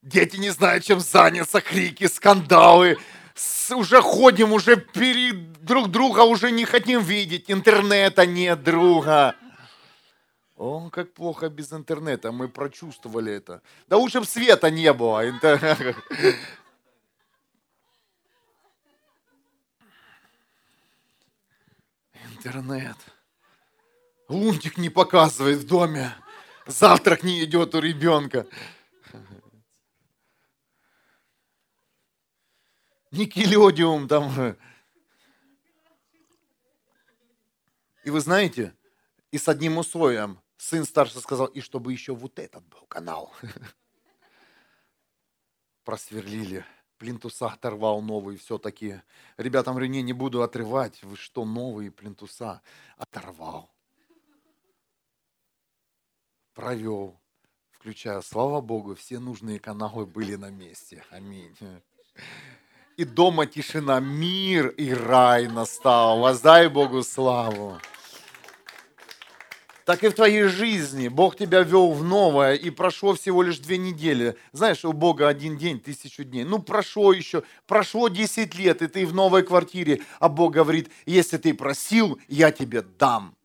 Дети не знают, чем заняться, крики, скандалы. С, уже ходим, уже перед друг друга уже не хотим видеть. Интернета нет друга. О, как плохо без интернета, мы прочувствовали это. Да лучше бы света не было. Интернет. Лунтик не показывает в доме. Завтрак не идет у ребенка. Никелодиум там. И вы знаете, и с одним условием, сын старший сказал, и чтобы еще вот этот был канал. Просверлили. Плинтуса оторвал новый все-таки. Ребятам говорю, не, не буду отрывать. Вы что, новые плинтуса? Оторвал. Провел. Включая, слава Богу, все нужные каналы были на месте. Аминь. И дома тишина, мир и рай настал. Воздай Богу славу так и в твоей жизни. Бог тебя вел в новое, и прошло всего лишь две недели. Знаешь, у Бога один день, тысячу дней. Ну, прошло еще, прошло 10 лет, и ты в новой квартире, а Бог говорит, если ты просил, я тебе дам.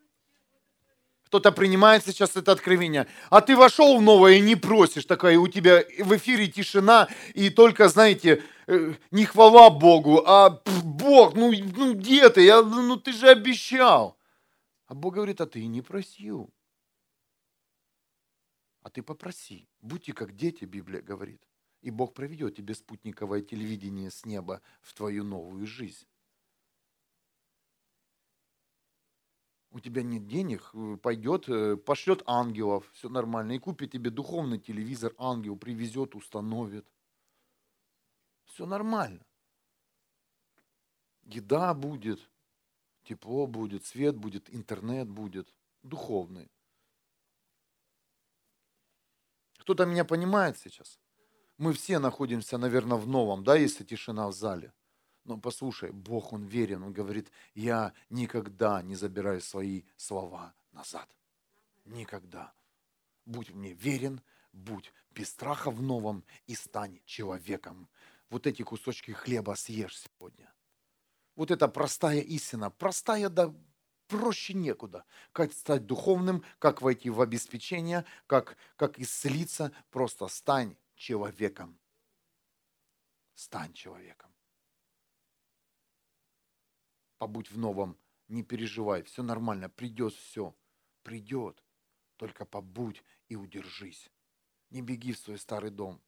Кто-то принимает сейчас это откровение, а ты вошел в новое и не просишь, такая у тебя в эфире тишина, и только, знаете, э, не хвала Богу, а Бог, ну, ну где ты? Я, ну ты же обещал. А Бог говорит, а ты не просил. А ты попроси. Будьте как дети, Библия говорит. И Бог проведет тебе спутниковое телевидение с неба в твою новую жизнь. У тебя нет денег, пойдет, э, пошлет ангелов, все нормально, и купит тебе духовный телевизор, ангел привезет, установит. Все нормально. Еда будет, тепло будет, свет будет, интернет будет, духовный. Кто-то меня понимает сейчас? Мы все находимся, наверное, в новом, да, если тишина в зале. Но послушай, Бог, Он верен, Он говорит, я никогда не забираю свои слова назад. Никогда. Будь мне верен, будь без страха в новом и стань человеком. Вот эти кусочки хлеба съешь сегодня. Вот это простая истина. Простая, да проще некуда. Как стать духовным, как войти в обеспечение, как, как исцелиться. Просто стань человеком. Стань человеком. Побудь в новом, не переживай, все нормально, придет все. Придет. Только побудь и удержись. Не беги в свой старый дом.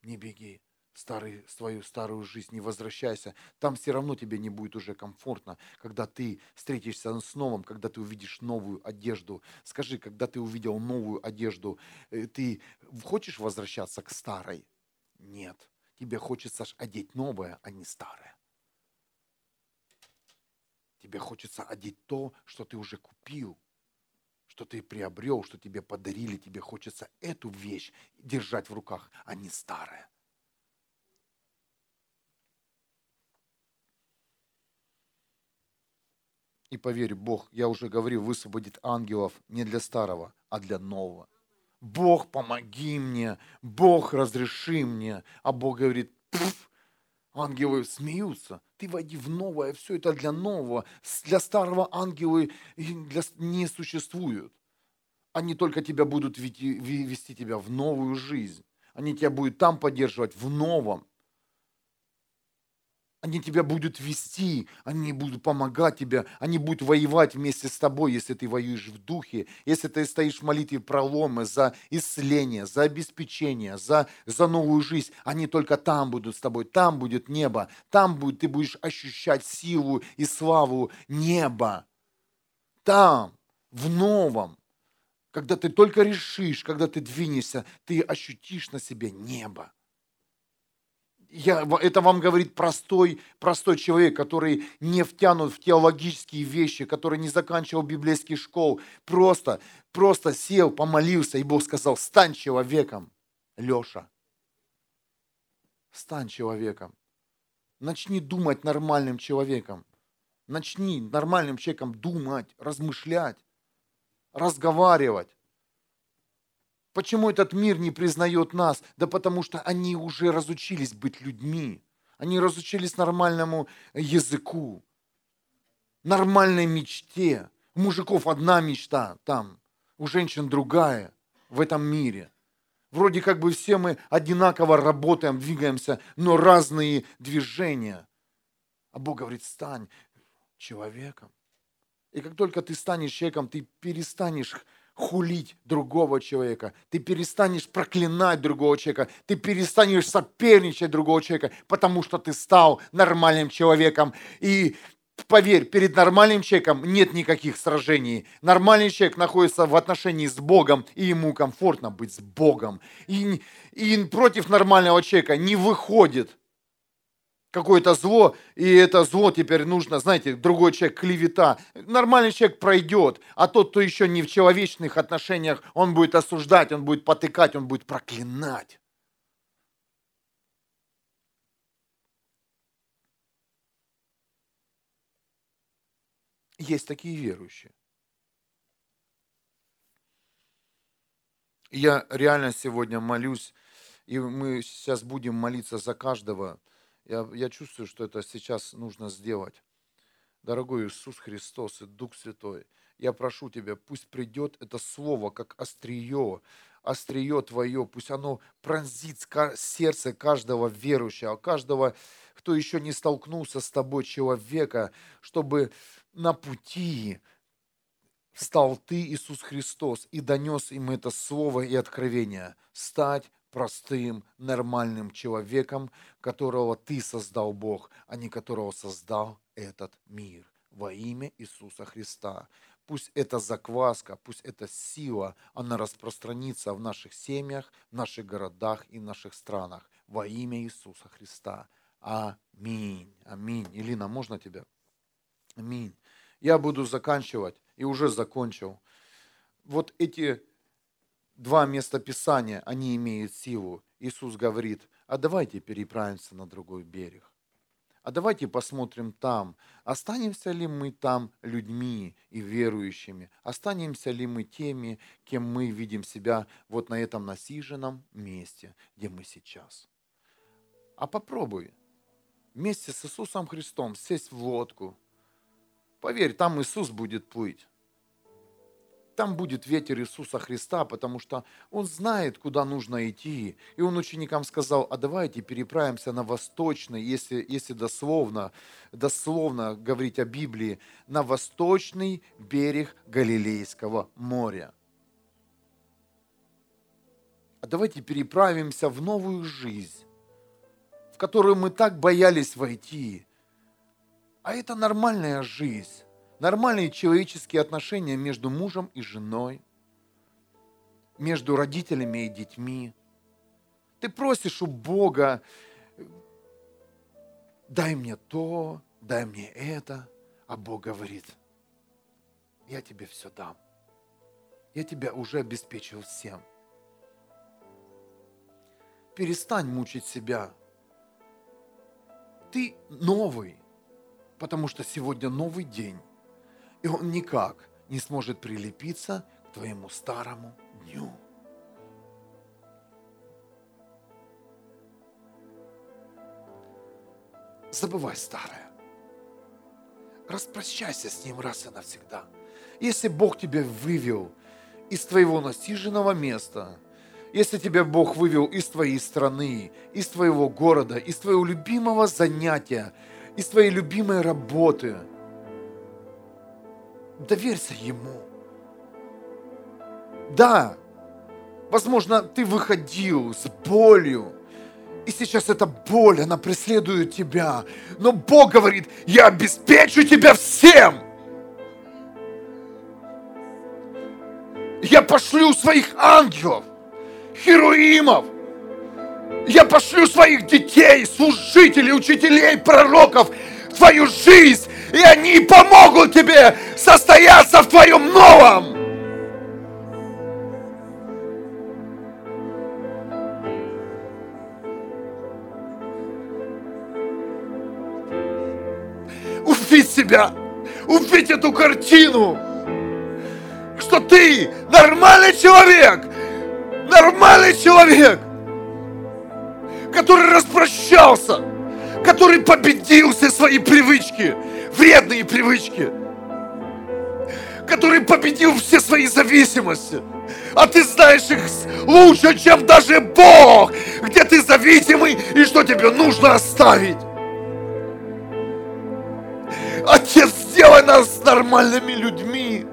Не беги старый, свою старую жизнь, не возвращайся. Там все равно тебе не будет уже комфортно, когда ты встретишься с новым, когда ты увидишь новую одежду. Скажи, когда ты увидел новую одежду, э, ты хочешь возвращаться к старой? Нет. Тебе хочется одеть новое, а не старое. Тебе хочется одеть то, что ты уже купил, что ты приобрел, что тебе подарили. Тебе хочется эту вещь держать в руках, а не старое. И поверь, Бог, я уже говорил, высвободит ангелов не для старого, а для нового. Бог, помоги мне, Бог, разреши мне. А Бог говорит, ангелы смеются. Ты войди в новое, все это для нового. Для старого ангелы для, не существуют. Они только тебя будут вести, вести тебя в новую жизнь. Они тебя будут там поддерживать, в новом. Они тебя будут вести, они будут помогать тебе, они будут воевать вместе с тобой, если ты воюешь в духе, если ты стоишь в молитве проломы за исцеление, за обеспечение, за, за новую жизнь. Они только там будут с тобой, там будет небо, там будет, ты будешь ощущать силу и славу неба. Там, в новом, когда ты только решишь, когда ты двинешься, ты ощутишь на себе небо я, это вам говорит простой, простой человек, который не втянут в теологические вещи, который не заканчивал библейских школ, просто, просто сел, помолился, и Бог сказал, стань человеком, Леша, стань человеком, начни думать нормальным человеком, начни нормальным человеком думать, размышлять, разговаривать. Почему этот мир не признает нас? Да потому что они уже разучились быть людьми. Они разучились нормальному языку, нормальной мечте. У мужиков одна мечта там, у женщин другая в этом мире. Вроде как бы все мы одинаково работаем, двигаемся, но разные движения. А Бог говорит, стань человеком. И как только ты станешь человеком, ты перестанешь хулить другого человека, ты перестанешь проклинать другого человека, ты перестанешь соперничать другого человека, потому что ты стал нормальным человеком. И поверь, перед нормальным человеком нет никаких сражений. Нормальный человек находится в отношении с Богом, и ему комфортно быть с Богом. И, и против нормального человека не выходит какое-то зло, и это зло теперь нужно, знаете, другой человек, клевета. Нормальный человек пройдет, а тот, кто еще не в человечных отношениях, он будет осуждать, он будет потыкать, он будет проклинать. Есть такие верующие. Я реально сегодня молюсь, и мы сейчас будем молиться за каждого, я, я чувствую, что это сейчас нужно сделать. Дорогой Иисус Христос и Дух Святой, я прошу Тебя, пусть придет это слово, как острие, острие Твое, пусть оно пронзит сердце каждого верующего, каждого, кто еще не столкнулся с Тобой, человека, чтобы на пути стал Ты, Иисус Христос, и донес им это слово и откровение. Стать простым, нормальным человеком, которого ты создал Бог, а не которого создал этот мир. Во имя Иисуса Христа. Пусть эта закваска, пусть эта сила, она распространится в наших семьях, в наших городах и в наших странах. Во имя Иисуса Христа. Аминь. Аминь. Илина, можно тебя? Аминь. Я буду заканчивать и уже закончил. Вот эти два места Писания, они имеют силу. Иисус говорит, а давайте переправимся на другой берег. А давайте посмотрим там, останемся ли мы там людьми и верующими, останемся ли мы теми, кем мы видим себя вот на этом насиженном месте, где мы сейчас. А попробуй вместе с Иисусом Христом сесть в лодку. Поверь, там Иисус будет плыть там будет ветер Иисуса Христа, потому что Он знает, куда нужно идти. И Он ученикам сказал, а давайте переправимся на восточный, если, если дословно, дословно говорить о Библии, на восточный берег Галилейского моря. А давайте переправимся в новую жизнь, в которую мы так боялись войти. А это нормальная жизнь нормальные человеческие отношения между мужем и женой, между родителями и детьми. Ты просишь у Бога, дай мне то, дай мне это, а Бог говорит, я тебе все дам. Я тебя уже обеспечил всем. Перестань мучить себя. Ты новый, потому что сегодня новый день и он никак не сможет прилепиться к твоему старому дню. Забывай старое. Распрощайся с ним раз и навсегда. Если Бог тебя вывел из твоего насиженного места, Если тебя Бог вывел из твоей страны, из твоего города, из твоего любимого занятия, из твоей любимой работы, доверься Ему. Да, возможно, ты выходил с болью, и сейчас эта боль, она преследует тебя. Но Бог говорит, я обеспечу тебя всем. Я пошлю своих ангелов, херуимов. Я пошлю своих детей, служителей, учителей, пророков в твою жизнь, и они помогут тебе состояться в твоем новом. Увидь себя, увидь эту картину, что ты нормальный человек, нормальный человек, который распрощался, который победил все свои привычки, вредные привычки, который победил все свои зависимости. А ты знаешь их лучше, чем даже Бог, где ты зависимый и что тебе нужно оставить. Отец, сделай нас нормальными людьми.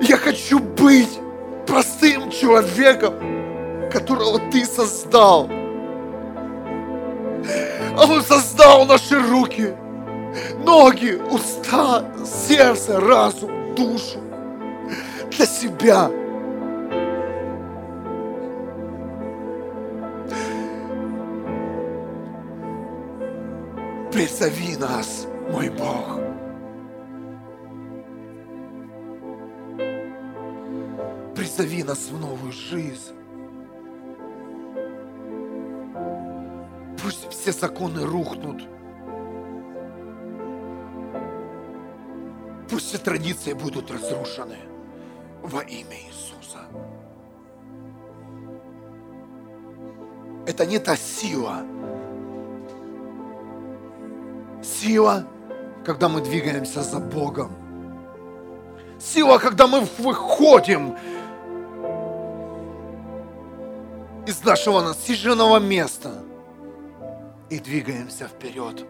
Я хочу быть простым человеком, которого ты создал. А он создал наши руки, ноги, уста, сердце, разум, душу для себя. Призови нас, мой Бог. Призови нас в новую жизнь. Все законы рухнут. Пусть все традиции будут разрушены во имя Иисуса. Это не та сила, Сила, когда мы двигаемся за Богом. Сила, когда мы выходим из нашего насиженного места и двигаемся вперед.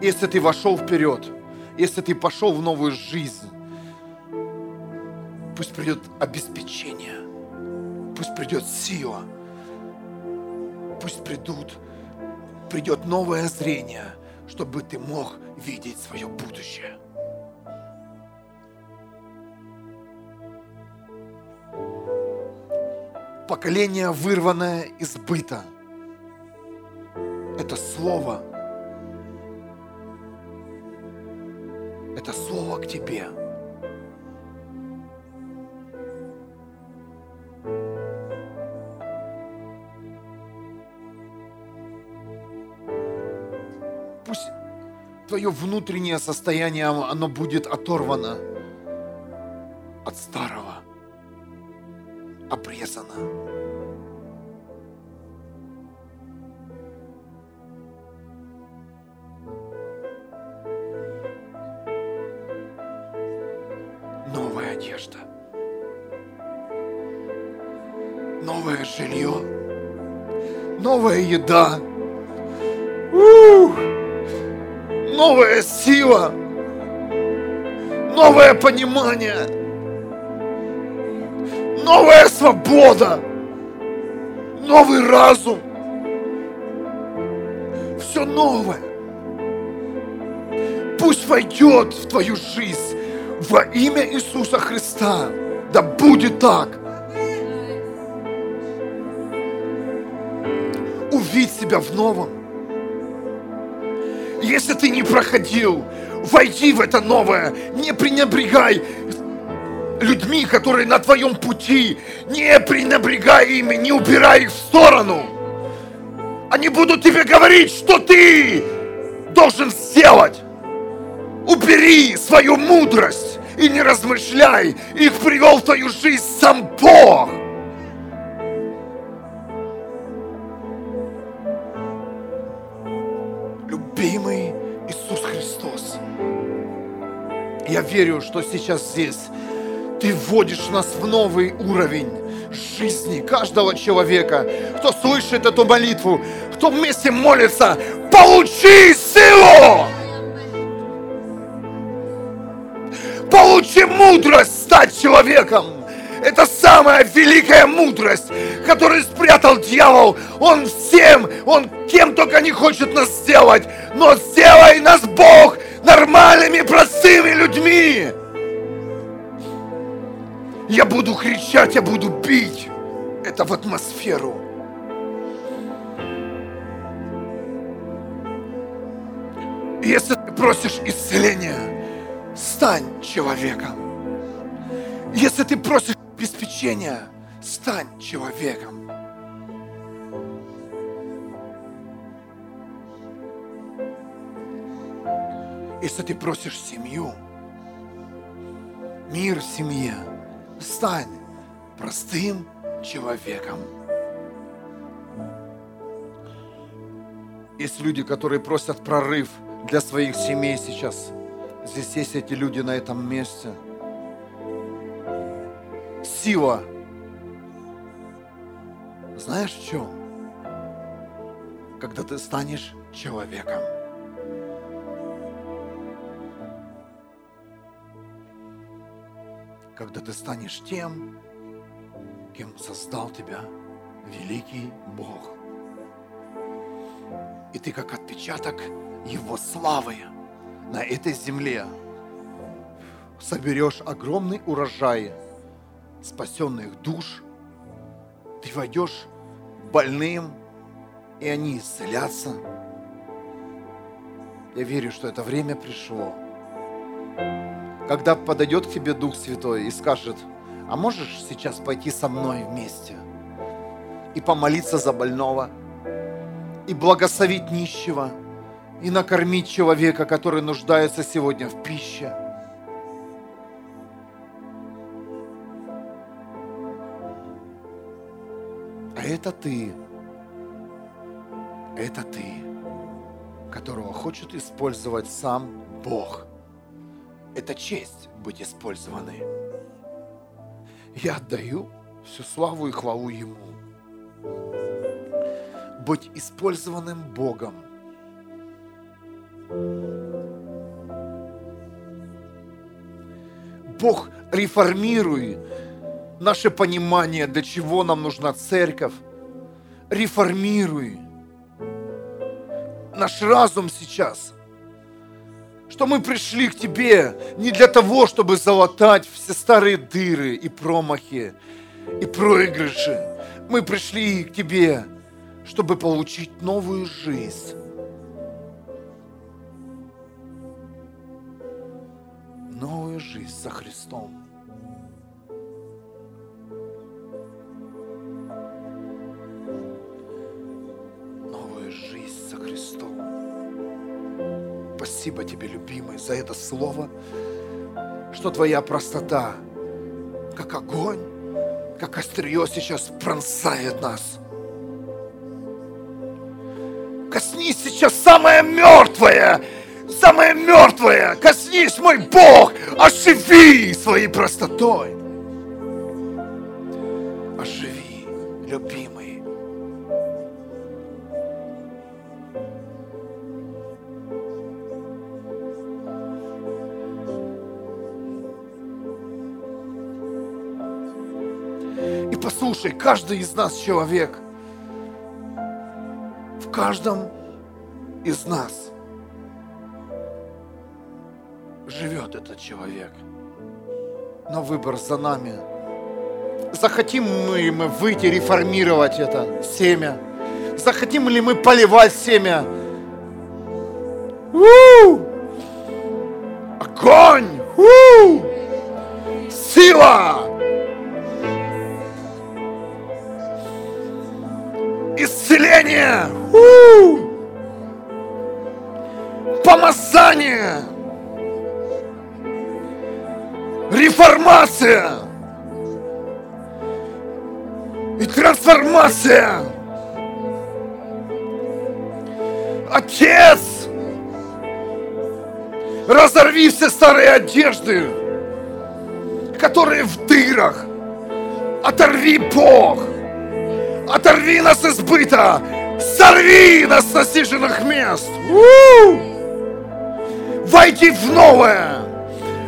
Если ты вошел вперед, если ты пошел в новую жизнь, пусть придет обеспечение, пусть придет сила, пусть придут придет новое зрение, чтобы ты мог видеть свое будущее. Поколение, вырванное из быта. Это слово. Это слово к тебе. твое внутреннее состояние, оно будет оторвано от старого, обрезано. Еда. Ух! новая сила, новое понимание, новая свобода, новый разум. Все новое. Пусть войдет в твою жизнь во имя Иисуса Христа. Да будет так. Увидь себя в новом. Если ты не проходил, войди в это новое. Не пренебрегай людьми, которые на твоем пути. Не пренебрегай ими, не убирай их в сторону. Они будут тебе говорить, что ты должен сделать. Убери свою мудрость и не размышляй. Их привел в твою жизнь сам Бог. Верю, что сейчас здесь ты вводишь нас в новый уровень жизни каждого человека, кто слышит эту молитву, кто вместе молится, получи силу! Получи мудрость стать человеком! Это самая великая мудрость, которую спрятал дьявол. Он всем, он кем только не хочет нас сделать, но сделай нас Бог нормальными, простыми людьми. Я буду кричать, я буду бить. Это в атмосферу. Если ты просишь исцеления, стань человеком. Если ты просишь обеспечения, стань человеком. Если ты просишь семью, мир в семье, стань простым человеком. Есть люди, которые просят прорыв для своих семей сейчас. Здесь есть эти люди на этом месте. Сила. Знаешь в чем? Когда ты станешь человеком. Когда ты станешь тем, кем создал тебя великий Бог. И ты как отпечаток Его славы на этой земле соберешь огромный урожай спасенных душ, ты войдешь больным, и они исцелятся. Я верю, что это время пришло когда подойдет к тебе Дух Святой и скажет, а можешь сейчас пойти со мной вместе и помолиться за больного, и благословить нищего, и накормить человека, который нуждается сегодня в пище. А это ты, это ты, которого хочет использовать сам Бог – это честь быть использованы. Я отдаю всю славу и хвалу Ему. Быть использованным Богом. Бог, реформируй наше понимание, для чего нам нужна церковь. Реформируй наш разум сейчас – что мы пришли к Тебе не для того, чтобы залатать все старые дыры и промахи, и проигрыши. Мы пришли к Тебе, чтобы получить новую жизнь. Новую жизнь со Христом. Спасибо тебе, любимый, за это слово, что твоя простота, как огонь, как острие сейчас пронзает нас. Коснись сейчас самое мертвое, самое мертвое. Коснись, мой Бог, оживи своей простотой. Оживи, любимый. Послушай, каждый из нас человек. В каждом из нас живет этот человек. Но выбор за нами. Захотим мы, мы выйти, реформировать это семя? Захотим ли мы поливать семя? У-у-у! Огонь! У-у-у! Сила! Исцеление, У! помазание, реформация и трансформация. Отец, разорви все старые одежды, которые в дырах. Оторви Бог. Оторви нас из быта. Сорви нас с насиженных мест. У-у-у! Войди в новое.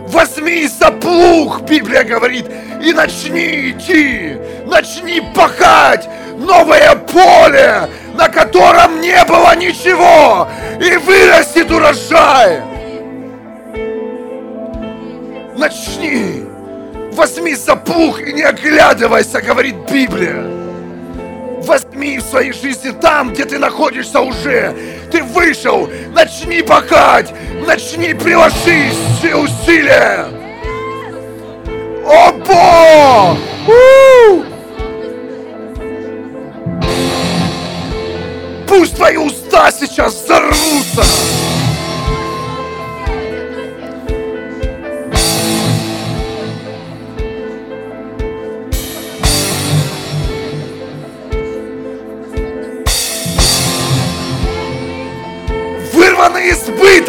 Возьми за плуг, Библия говорит, и начни идти, начни пахать новое поле, на котором не было ничего, и вырастет урожай. Начни, возьми за плуг и не оглядывайся, говорит Библия. Возьми в своей жизни там, где ты находишься уже. Ты вышел, начни пахать, начни приложить все усилия. О Бог! У! Пусть твои уста сейчас взорвутся.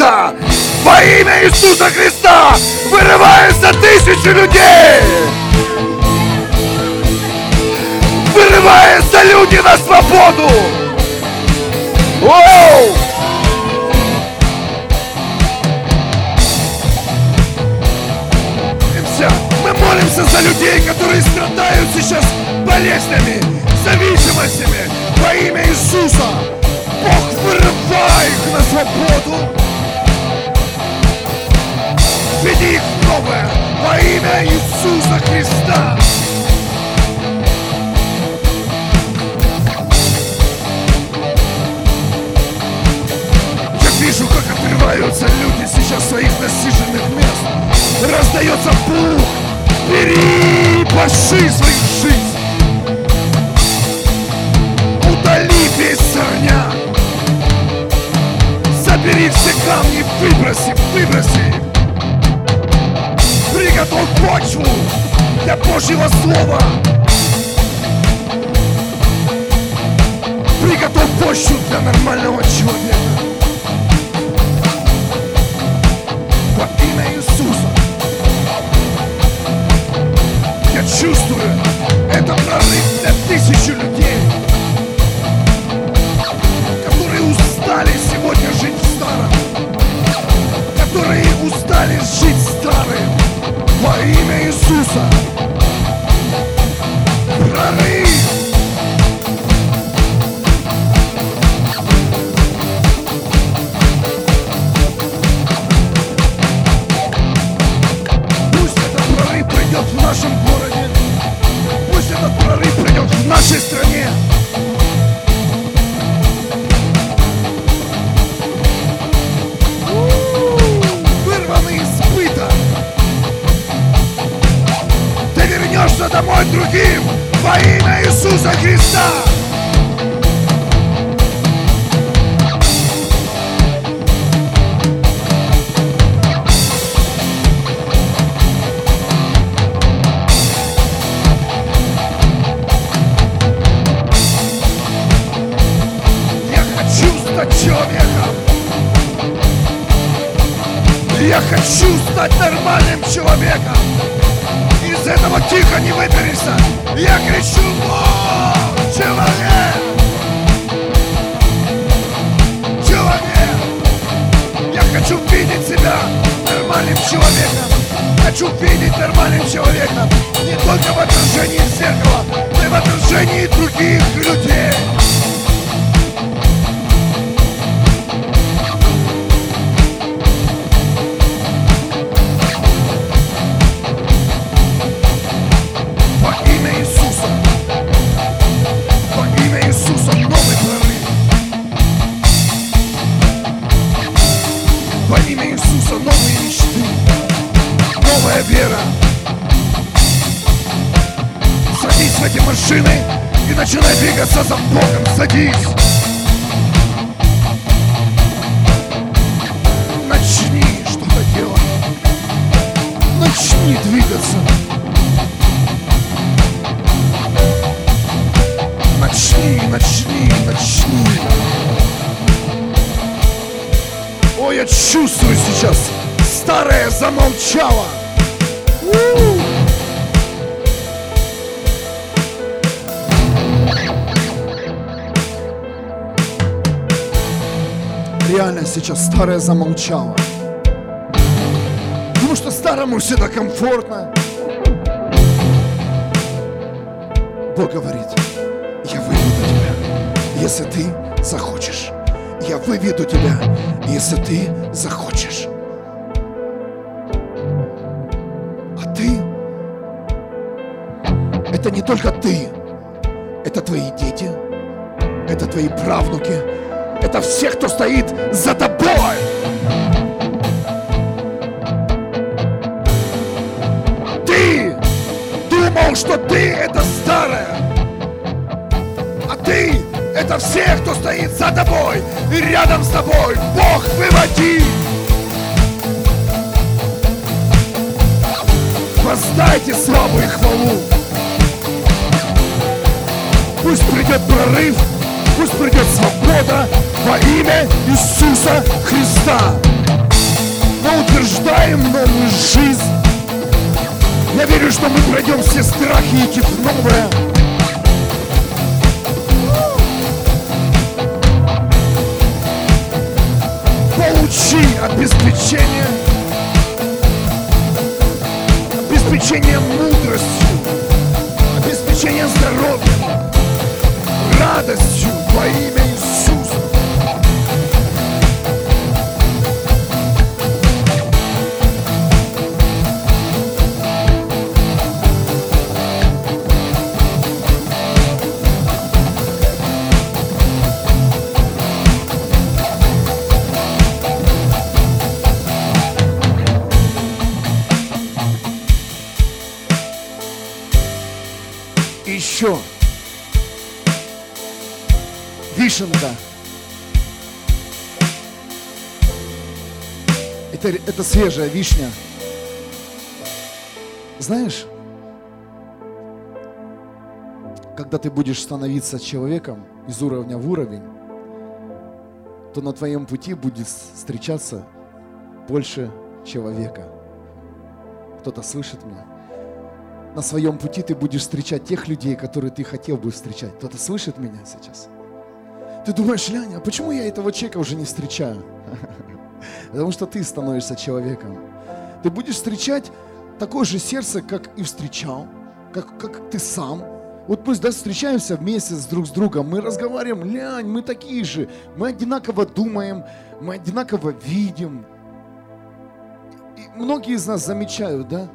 Быта во имя Иисуса Христа вырываются тысячи людей. Вырываются люди на свободу. Оу! Мы молимся за людей, которые страдают сейчас болезнями, зависимостями во имя Иисуса. Бог, вырывай их на свободу. Веди их в новое во имя Иисуса Христа. Я вижу, как отрываются люди сейчас своих насиженных мест. Раздается пух. Бери, поши свою жизнь. Удали весь сорняк. Забери все камни, выброси, выброси. Приготовь почву для Божьего Слова. Приготовь почву для нормального человека. Во имя Иисуса. Я чувствую, это прорыв для тысячи людей, которые устали сегодня жить в старом, которые устали жить старым. Во имя Иисуса. Прорыв. Замолчало. Потому что старому всегда комфортно. Бог говорит, я выведу тебя, если ты захочешь. Я выведу тебя, если ты захочешь. А ты, это не только ты, это твои дети, это твои правнуки, это все, кто стоит за тобой. Что ты это старое, а ты это все, кто стоит за тобой и рядом с тобой. Бог, выводи! Воздайте славу и хвалу. Пусть придет прорыв, пусть придет свобода во имя Иисуса Христа. Мы утверждаем новую жизнь. Я верю, что мы пройдем все страхи и новое. Получи обеспечение, обеспечение мудростью, обеспечение здоровьем, радостью во имя вишенка. Это, это свежая вишня. Знаешь, когда ты будешь становиться человеком из уровня в уровень, то на твоем пути будет встречаться больше человека. Кто-то слышит меня? На своем пути ты будешь встречать тех людей, которые ты хотел бы встречать. Кто-то слышит меня сейчас? Ты думаешь, Ляня, а почему я этого человека уже не встречаю? Потому что ты становишься человеком. Ты будешь встречать такое же сердце, как и встречал, как, как ты сам. Вот мы да, встречаемся вместе с друг с другом, мы разговариваем, Лянь, мы такие же, мы одинаково думаем, мы одинаково видим. И многие из нас замечают, да?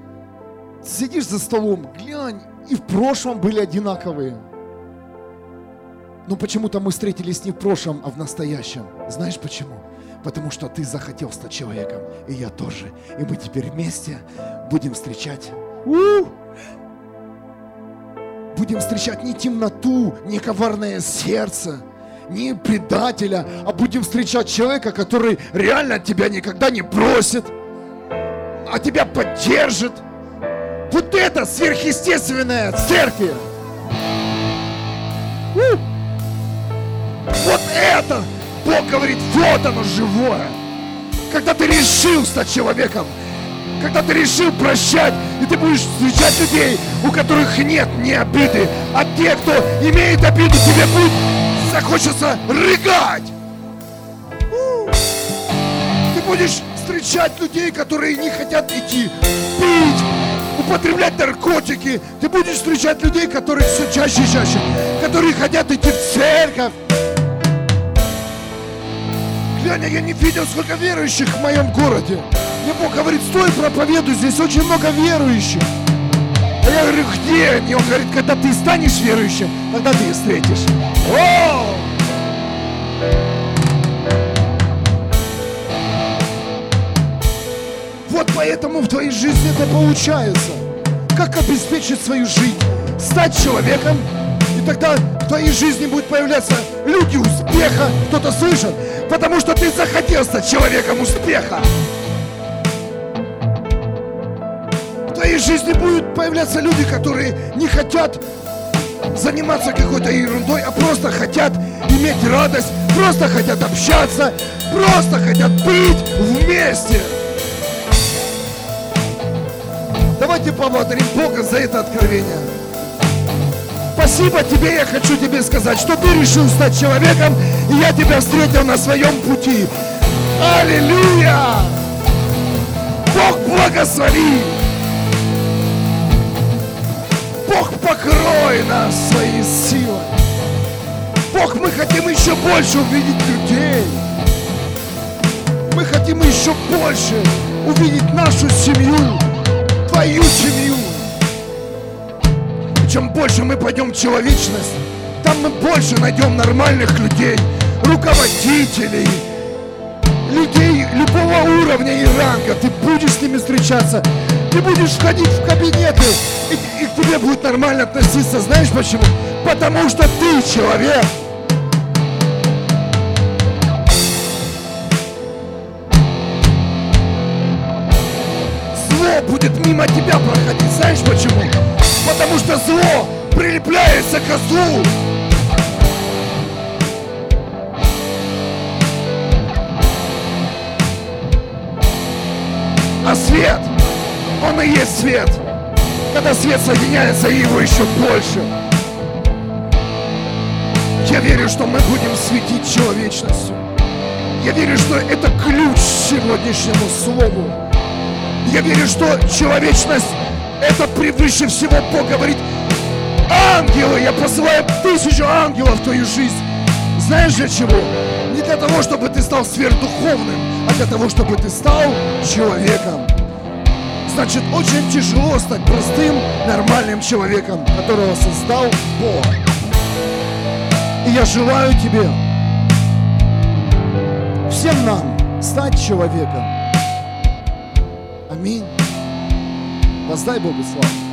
Сидишь за столом, глянь, и в прошлом были одинаковые. Но почему-то мы встретились не в прошлом, а в настоящем. Знаешь почему? Потому что ты захотел стать человеком, и я тоже. И мы теперь вместе будем встречать. У! Будем встречать не темноту, не коварное сердце, не предателя, а будем встречать человека, который реально тебя никогда не бросит, а тебя поддержит. Вот это сверхъестественное в церкви. У! Вот это Бог говорит, вот оно живое. Когда ты решил стать человеком, когда ты решил прощать, и ты будешь встречать людей, у которых нет ни обиды, а те, кто имеет обиду, тебе будет захочется рыгать. Ты будешь встречать людей, которые не хотят идти пить, употреблять наркотики. Ты будешь встречать людей, которые все чаще и чаще, которые хотят идти в церковь. Гляня, я не видел, сколько верующих в моем городе. Мне Бог говорит, стой, проповедуй, здесь очень много верующих. А я говорю, где они? Он говорит, когда ты станешь верующим, тогда ты их встретишь. О! Вот поэтому в твоей жизни это получается. Как обеспечить свою жизнь? Стать человеком, и тогда в твоей жизни будут появляться люди успеха. Кто-то слышит? Потому что ты захотел стать человеком успеха. В твоей жизни будут появляться люди, которые не хотят заниматься какой-то ерундой, а просто хотят иметь радость, просто хотят общаться, просто хотят быть вместе. Давайте поблагодарим Бога за это откровение. Спасибо тебе, я хочу тебе сказать, что ты решил стать человеком, и я тебя встретил на своем пути. Аллилуйя! Бог благослови! Бог покрой нас своей силой. Бог, мы хотим еще больше увидеть людей. Мы хотим еще больше увидеть нашу семью, твою семью. Чем больше мы пойдем в человечность, там мы больше найдем нормальных людей, руководителей, людей любого уровня и ранга. Ты будешь с ними встречаться, ты будешь входить в кабинеты, и, и к тебе будет нормально относиться. Знаешь почему? Потому что ты человек. Будет мимо тебя проходить. Знаешь почему? Потому что зло прилепляется к злу. А свет, он и есть свет. Когда свет соединяется, его еще больше. Я верю, что мы будем светить человечностью. Я верю, что это ключ к сегодняшнему слову. Я верю, что человечность это превыше всего Бог говорит. Ангелы, я посылаю тысячу ангелов в твою жизнь. Знаешь для чего? Не для того, чтобы ты стал сверхдуховным, а для того, чтобы ты стал человеком. Значит, очень тяжело стать простым, нормальным человеком, которого создал Бог. И я желаю тебе, всем нам, стать человеком. Аминь. Воздай Богу славу.